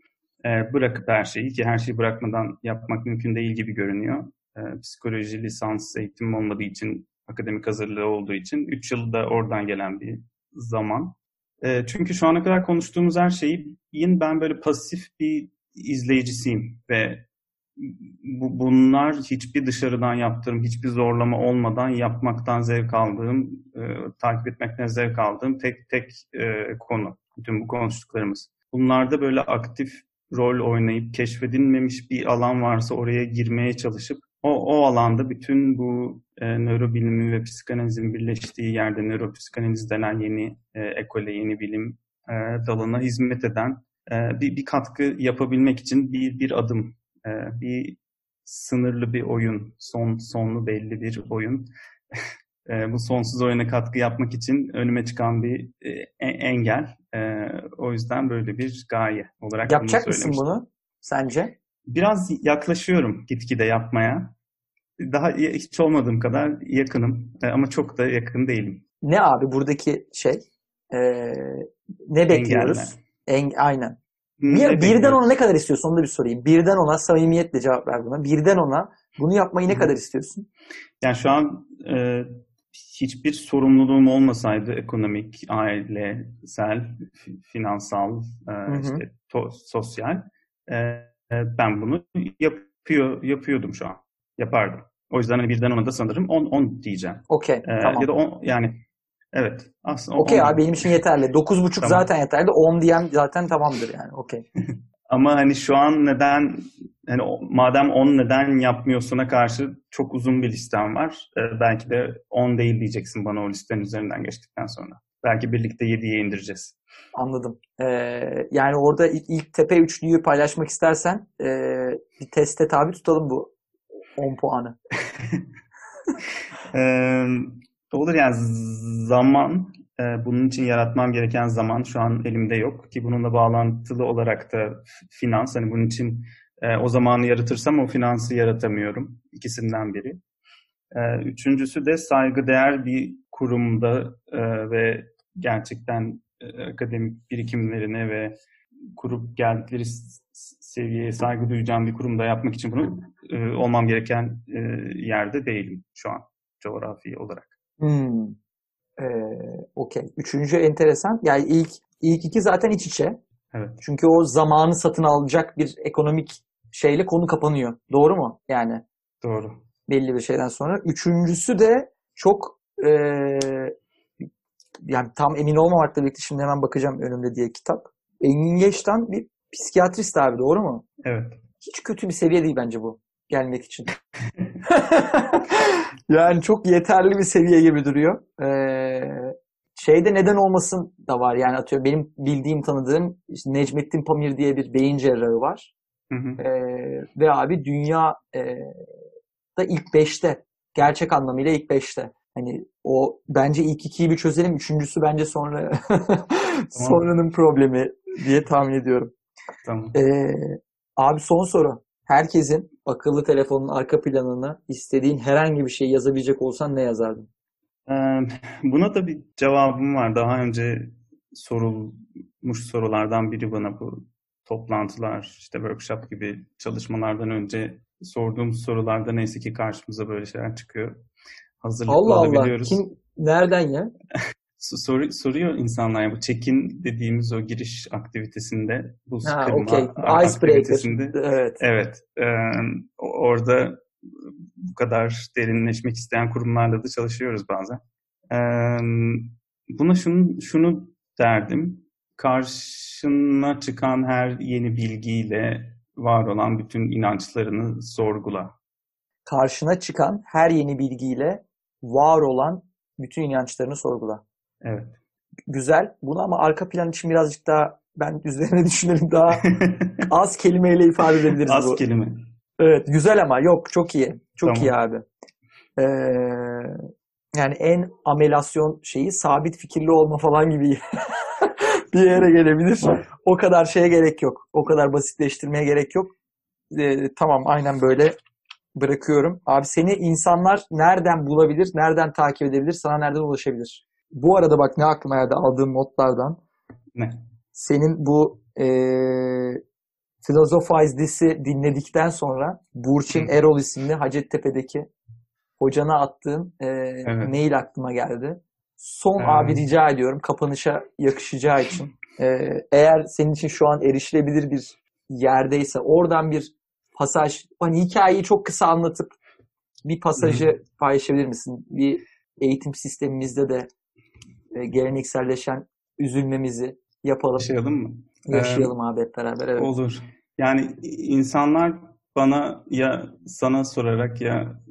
Ee, bırakıp her şeyi ki her şeyi bırakmadan yapmak mümkün değil gibi görünüyor. Ee, psikoloji lisans eğitimim olmadığı için, akademik hazırlığı olduğu için 3 yılda oradan gelen bir zaman. E, çünkü şu ana kadar konuştuğumuz her şeyi yine ben böyle pasif bir izleyicisiyim ve bu, bunlar hiçbir dışarıdan yaptığım, hiçbir zorlama olmadan yapmaktan zevk aldığım, e, takip etmekten zevk aldığım tek tek e, konu. Bütün bu konuştuklarımız. Bunlarda böyle aktif rol oynayıp keşfedilmemiş bir alan varsa oraya girmeye çalışıp o, o alanda bütün bu e, nörobilimin ve psikanalizin birleştiği yerde nöropsikanaliz denen yeni e, ekole, yeni bilim e, dalına hizmet eden e, bir, bir katkı yapabilmek için bir, bir adım, e, bir sınırlı bir oyun, son sonlu belli bir oyun. e, bu sonsuz oyuna katkı yapmak için önüme çıkan bir e, e- engel. E, o yüzden böyle bir gaye olarak bunu Yapacak mısın söylemiştim. bunu sence? Biraz yaklaşıyorum gitgide yapmaya. Daha hiç olmadığım kadar yakınım E, ama çok da yakın değilim. Ne abi buradaki şey? Ee, ne bekliyoruz? En, aynen. Bir, Ne birden ona ne kadar istiyorsun onu da bir sorayım. Birden ona samimiyetle cevap ver buna. Birden ona bunu yapmayı ne Hı. kadar istiyorsun? Yani şu an e, hiçbir sorumluluğum olmasaydı ekonomik, ailesel, fi- finansal, e, işte to- sosyal e, ben bunu yapıyor yapıyordum şu an. Yapardım. O yüzden hani birden ona da sanırım 10 10 diyeceğim. Okey E, tamam. Ya da 10 yani evet. Aslında Okey 10 abi benim için yeterli. 9.5 Tamam. zaten yeterli. 10 diyen zaten tamamdır yani. Okey. Ama hani şu an neden hani madem 10 neden yapmıyorsun'a karşı çok uzun bir listem var. Ee, belki de 10 değil diyeceksin bana o listenin üzerinden geçtikten sonra. Belki birlikte 7'ye indireceğiz. Anladım. Ee, yani orada ilk, ilk tepe üçlüyü paylaşmak istersen ee, bir teste tabi tutalım bu 10 puanı. Ee, olur yani zaman e, bunun için yaratmam gereken zaman şu an elimde yok ki bununla bağlantılı olarak da finans hani bunun için e, o zamanı yaratırsam o finansı yaratamıyorum ikisinden biri. E, üçüncüsü de saygıdeğer bir kurumda e, ve gerçekten e, akademik birikimlerine ve kurup geldikleri seviyeye saygı duyacağım bir kurumda yapmak için bunu e, olmam gereken e, yerde değilim şu an coğrafi olarak. Hmm. Ee, Okey. Üçüncü enteresan. Yani ilk ilk iki zaten iç içe. Evet. Çünkü o zamanı satın alacak bir ekonomik şeyle konu kapanıyor. Doğru mu? Yani Doğru. belli bir şeyden sonra. Üçüncüsü de çok ee, yani tam emin olmamakla birlikte şimdi hemen bakacağım önümde diye kitap. Engin bir psikiyatrist abi doğru mu? Evet. Hiç kötü bir seviye değil bence bu gelmek için. yani çok yeterli bir seviye gibi duruyor. Ee, şeyde neden olmasın da var. Yani atıyorum benim bildiğim tanıdığım işte Necmettin Pamir diye bir beyin cerrahı var. Hı hı. Ee, ve abi dünya e, da ilk beşte. Gerçek anlamıyla ilk beşte. Hani o bence ilk ikiyi bir çözelim. Üçüncüsü bence sonra sonranın problemi diye tahmin ediyorum. Tamam. Ee, abi son soru. Herkesin akıllı telefonun arka planına istediğin herhangi bir şey yazabilecek olsan ne yazardın? Ee, buna da bir cevabım var. Daha önce sorulmuş sorulardan biri bana bu toplantılar, işte workshop gibi çalışmalardan önce sorduğum sorularda neyse ki karşımıza böyle şeyler çıkıyor. Hazırlıklı Allah Allah. olabiliyoruz. Kim nereden ya? Soru, soruyor insanlar bu check-in dediğimiz o giriş aktivitesinde buz Ha, kırma Icebreaker. aktivitesinde Evet. evet e, orada bu kadar derinleşmek isteyen kurumlarla da çalışıyoruz bazen. E, buna şunu şunu derdim. Karşına çıkan her yeni bilgiyle var olan bütün inançlarını sorgula. Karşına çıkan her yeni bilgiyle var olan bütün inançlarını sorgula. Evet. Güzel. Bunu ama arka plan için birazcık daha ben üzerine düşünelim daha az kelimeyle ifade edebiliriz Az bu. kelime. Evet, güzel ama yok çok iyi. Çok Tamam. iyi abi. Ee, yani en amelasyon şeyi sabit fikirli olma falan gibi bir yere gelebilir. O kadar şeye gerek yok. O kadar basitleştirmeye gerek yok. Ee, tamam aynen böyle bırakıyorum. Abi seni insanlar nereden bulabilir, nereden takip edebilir, sana nereden ulaşabilir? Bu arada bak ne aklıma geldi aldığım notlardan. Ne? Senin bu eee Philosophize dizisi dinledikten sonra Burçin Hı. Erol isimli Hacettepe'deki hocana attığın eee, Evet. mail aklıma geldi. Son Evet. abi rica ediyorum kapanışa yakışacağı için. Eee, eğer senin için şu an erişilebilir bir yerdeyse oradan bir pasaj, hani hikayeyi çok kısa anlatıp bir pasajı paylaşabilir misin? Bir eğitim sistemimizde de e, gelenekselleşen üzülmemizi yapalım. Yaşayalım mı? Yaşayalım abi hep beraber. Evet. Olur. Yani insanlar bana ya sana sorarak ya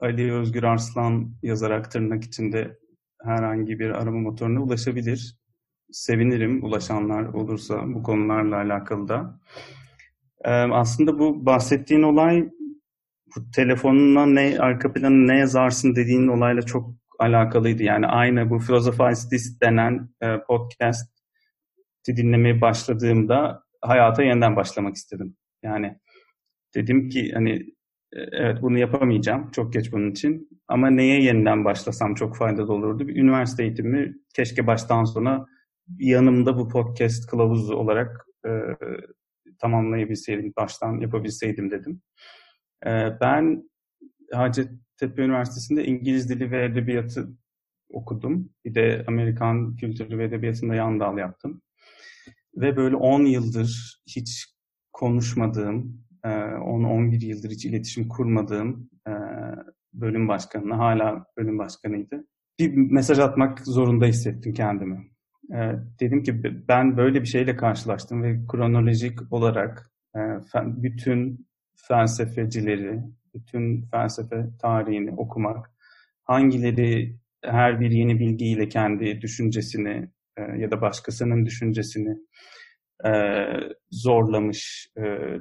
Ali Özgür Arslan yazarak tırnak içinde herhangi bir arama motoruna ulaşabilir. Sevinirim ulaşanlar olursa bu konularla alakalı da. Aslında bu bahsettiğin olay bu telefonuna ne arka planı ne yazarsın dediğin olayla çok alakalıydı. Yani aynı bu Philosophize This denen e, podcast dinlemeye başladığımda hayata yeniden başlamak istedim. Yani dedim ki hani e, evet bunu yapamayacağım çok geç bunun için ama neye yeniden başlasam çok faydalı olurdu. Bir üniversite eğitimi keşke baştan sona yanımda bu podcast kılavuzu olarak e, tamamlayabilseydim, baştan yapabilseydim dedim. E, ben Hacettepe Üniversitesi'nde İngiliz Dili ve Edebiyatı okudum. Bir de Amerikan Kültürü ve Edebiyatı'nda yan dal yaptım. Ve böyle 10 yıldır hiç konuşmadığım, 10-11 yıldır hiç iletişim kurmadığım e, bölüm başkanına, hala bölüm başkanıydı. Bir mesaj atmak zorunda hissettim kendimi. E, dedim ki ben böyle bir şeyle karşılaştım ve kronolojik olarak e, bütün felsefecileri, bütün felsefe tarihini okumak, hangileri her bir yeni bilgiyle kendi düşüncesini e, ya da başkasının düşüncesini e, zorlamış,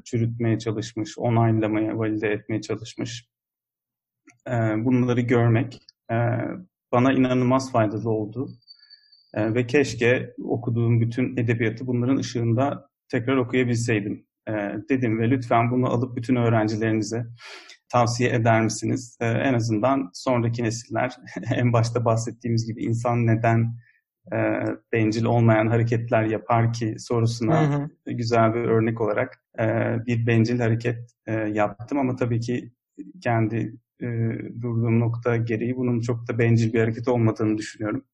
çürütmeye çalışmış, onaylamaya, valide etmeye çalışmış. Bunları görmek bana inanılmaz faydalı oldu. E, ve keşke okuduğum bütün edebiyatı bunların ışığında tekrar okuyabilseydim e, dedim ve lütfen bunu alıp bütün öğrencilerinize tavsiye eder misiniz? E, en azından sonraki nesiller en başta bahsettiğimiz gibi insan neden e, bencil olmayan hareketler yapar ki sorusuna Hı hı. güzel bir örnek olarak e, bir bencil hareket e, yaptım ama tabii ki kendi e, durduğum nokta gereği bunun çok da bencil bir hareket olmadığını düşünüyorum.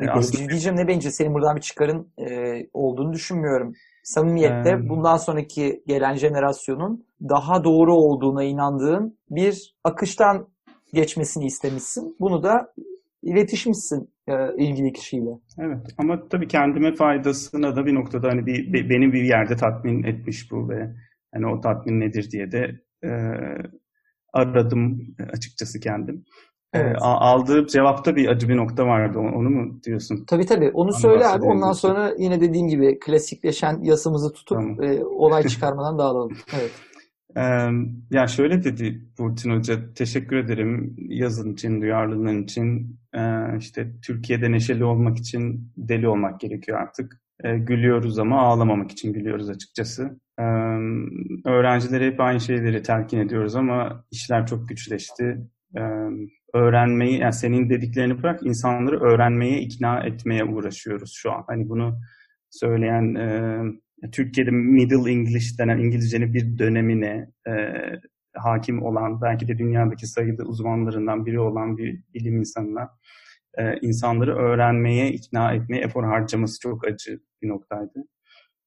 E, Aslında... Diyeceğim ne bencil senin buradan bir çıkarın e, olduğunu düşünmüyorum. Samimiyette Ee, bundan sonraki gelen jenerasyonun daha doğru olduğuna inandığın bir akıştan geçmesini istemişsin. Bunu da iletişmişsin e, ilgili kişiyle. Evet ama tabii kendime faydasına da bir noktada hani bir, be- beni bir yerde tatmin etmiş bu ve hani o tatmin nedir diye de e, aradım açıkçası kendim. E, Evet. aldığım cevapta bir acı bir nokta vardı. Onu, mu diyorsun? Tabii tabii. Onu Onu söyle abi. Ondan sonra yine dediğim gibi klasikleşen yasımızı tutup Tamam. e, olay çıkarmadan dağılalım. Evet. Ee, ya şöyle dedi Burçin Hoca, teşekkür ederim yazın için, duyarlılığın için. Ee, işte Türkiye'de neşeli olmak için deli olmak gerekiyor artık. E, gülüyoruz ama ağlamamak için gülüyoruz açıkçası. E, öğrencilere hep aynı şeyleri telkin ediyoruz ama işler çok güçleşti. Öğrenmeyi, yani senin dediklerini bırak, insanları öğrenmeye ikna etmeye uğraşıyoruz şu an. Hani bunu söyleyen e, Türkiye'de Middle English denen İngilizcenin bir dönemine e, hakim olan, belki de dünyadaki sayıda uzmanlarından biri olan bir bilim insanına e, insanları öğrenmeye, ikna etmeye efor harcaması çok acı bir noktaydı.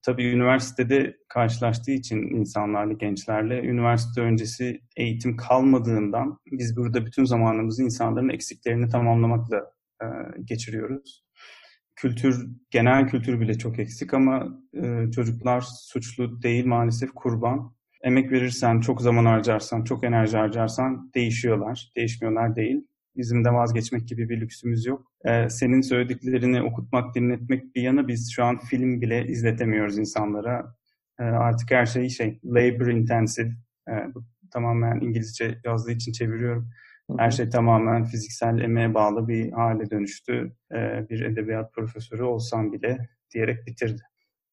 Tabii üniversitede karşılaştığı için insanlarla, gençlerle, üniversite öncesi eğitim kalmadığından biz burada bütün zamanımızı insanların eksiklerini tamamlamakla e, geçiriyoruz. Kültür, genel kültür bile çok eksik ama e, çocuklar suçlu değil maalesef kurban. Emek verirsen, çok zaman harcarsan, çok enerji harcarsan değişiyorlar. Değişmiyorlar değil. Bizim de vazgeçmek gibi bir lüksümüz yok. Ee, senin söylediklerini okutmak, dinletmek bir yana biz şu an film bile izletemiyoruz insanlara. Ee, artık her şey şey, labor intensive. Ee, bu tamamen İngilizce yazdığı için çeviriyorum. Her şey tamamen fiziksel emeğe bağlı bir hale dönüştü. Ee, bir edebiyat profesörü olsam bile diyerek bitirdi.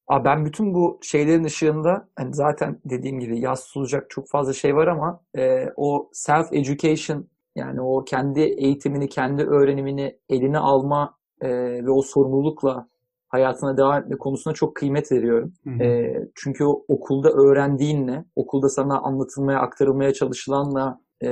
Abi ben bütün bu şeylerin ışığında hani zaten dediğim gibi yaz tutulacak çok fazla şey var ama e, o self education yani o kendi eğitimini, kendi öğrenimini eline alma e, ve o sorumlulukla hayatına devam etme konusuna çok kıymet veriyorum. E, çünkü o, okulda öğrendiğinle, okulda sana anlatılmaya, aktarılmaya çalışılanla e,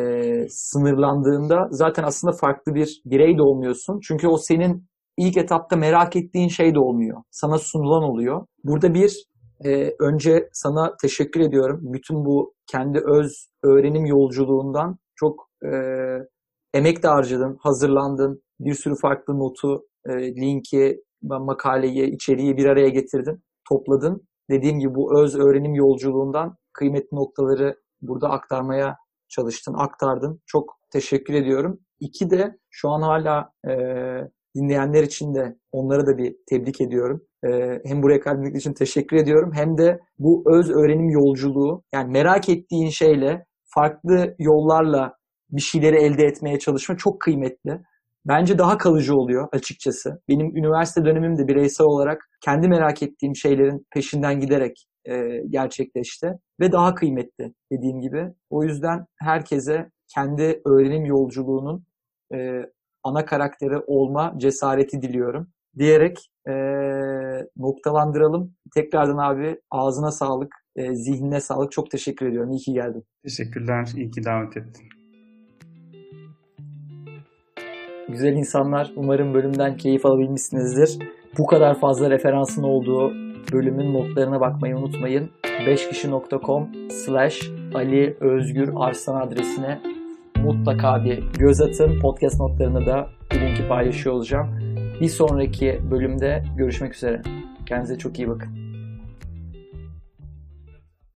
sınırlandığında zaten aslında farklı bir birey de olmuyorsun. Çünkü o senin ilk etapta merak ettiğin şey de olmuyor. Sana sunulan oluyor. Burada bir e, önce sana teşekkür ediyorum. Bütün bu kendi öz öğrenim yolculuğundan çok e, emek de harcadın, hazırlandın. Bir sürü farklı notu, e, linki, makaleyi, içeriği bir araya getirdin, topladın. Dediğim gibi bu öz öğrenim yolculuğundan kıymetli noktaları burada aktarmaya çalıştın, aktardın. Çok teşekkür ediyorum. İki de şu an hala e, dinleyenler için de onları da bir tebrik ediyorum. Ee, hem buraya kalbimlik için teşekkür ediyorum hem de bu öz öğrenim yolculuğu yani merak ettiğin şeyle farklı yollarla bir şeyleri elde etmeye çalışma çok kıymetli. Bence daha kalıcı oluyor açıkçası. Benim üniversite dönemimde bireysel olarak kendi merak ettiğim şeylerin peşinden giderek e, gerçekleşti ve daha kıymetli dediğim gibi. O yüzden herkese kendi öğrenim yolculuğunun e, ana karakteri olma cesareti diliyorum. Diyerek e, noktalandıralım. Tekrardan abi ağzına sağlık, e, zihnine sağlık. Çok teşekkür ediyorum. İyi ki geldin. Teşekkürler. İyi ki davet ettin. Güzel insanlar. Umarım bölümden keyif alabilmişsinizdir. Bu kadar fazla referansın olduğu bölümün notlarına bakmayı unutmayın. 5kişi.com slash Ali Özgür Arslan adresine mutlaka bir göz atın. Podcast notlarını da linki paylaşıyor olacağım. Bir sonraki bölümde görüşmek üzere. Kendinize çok iyi bakın.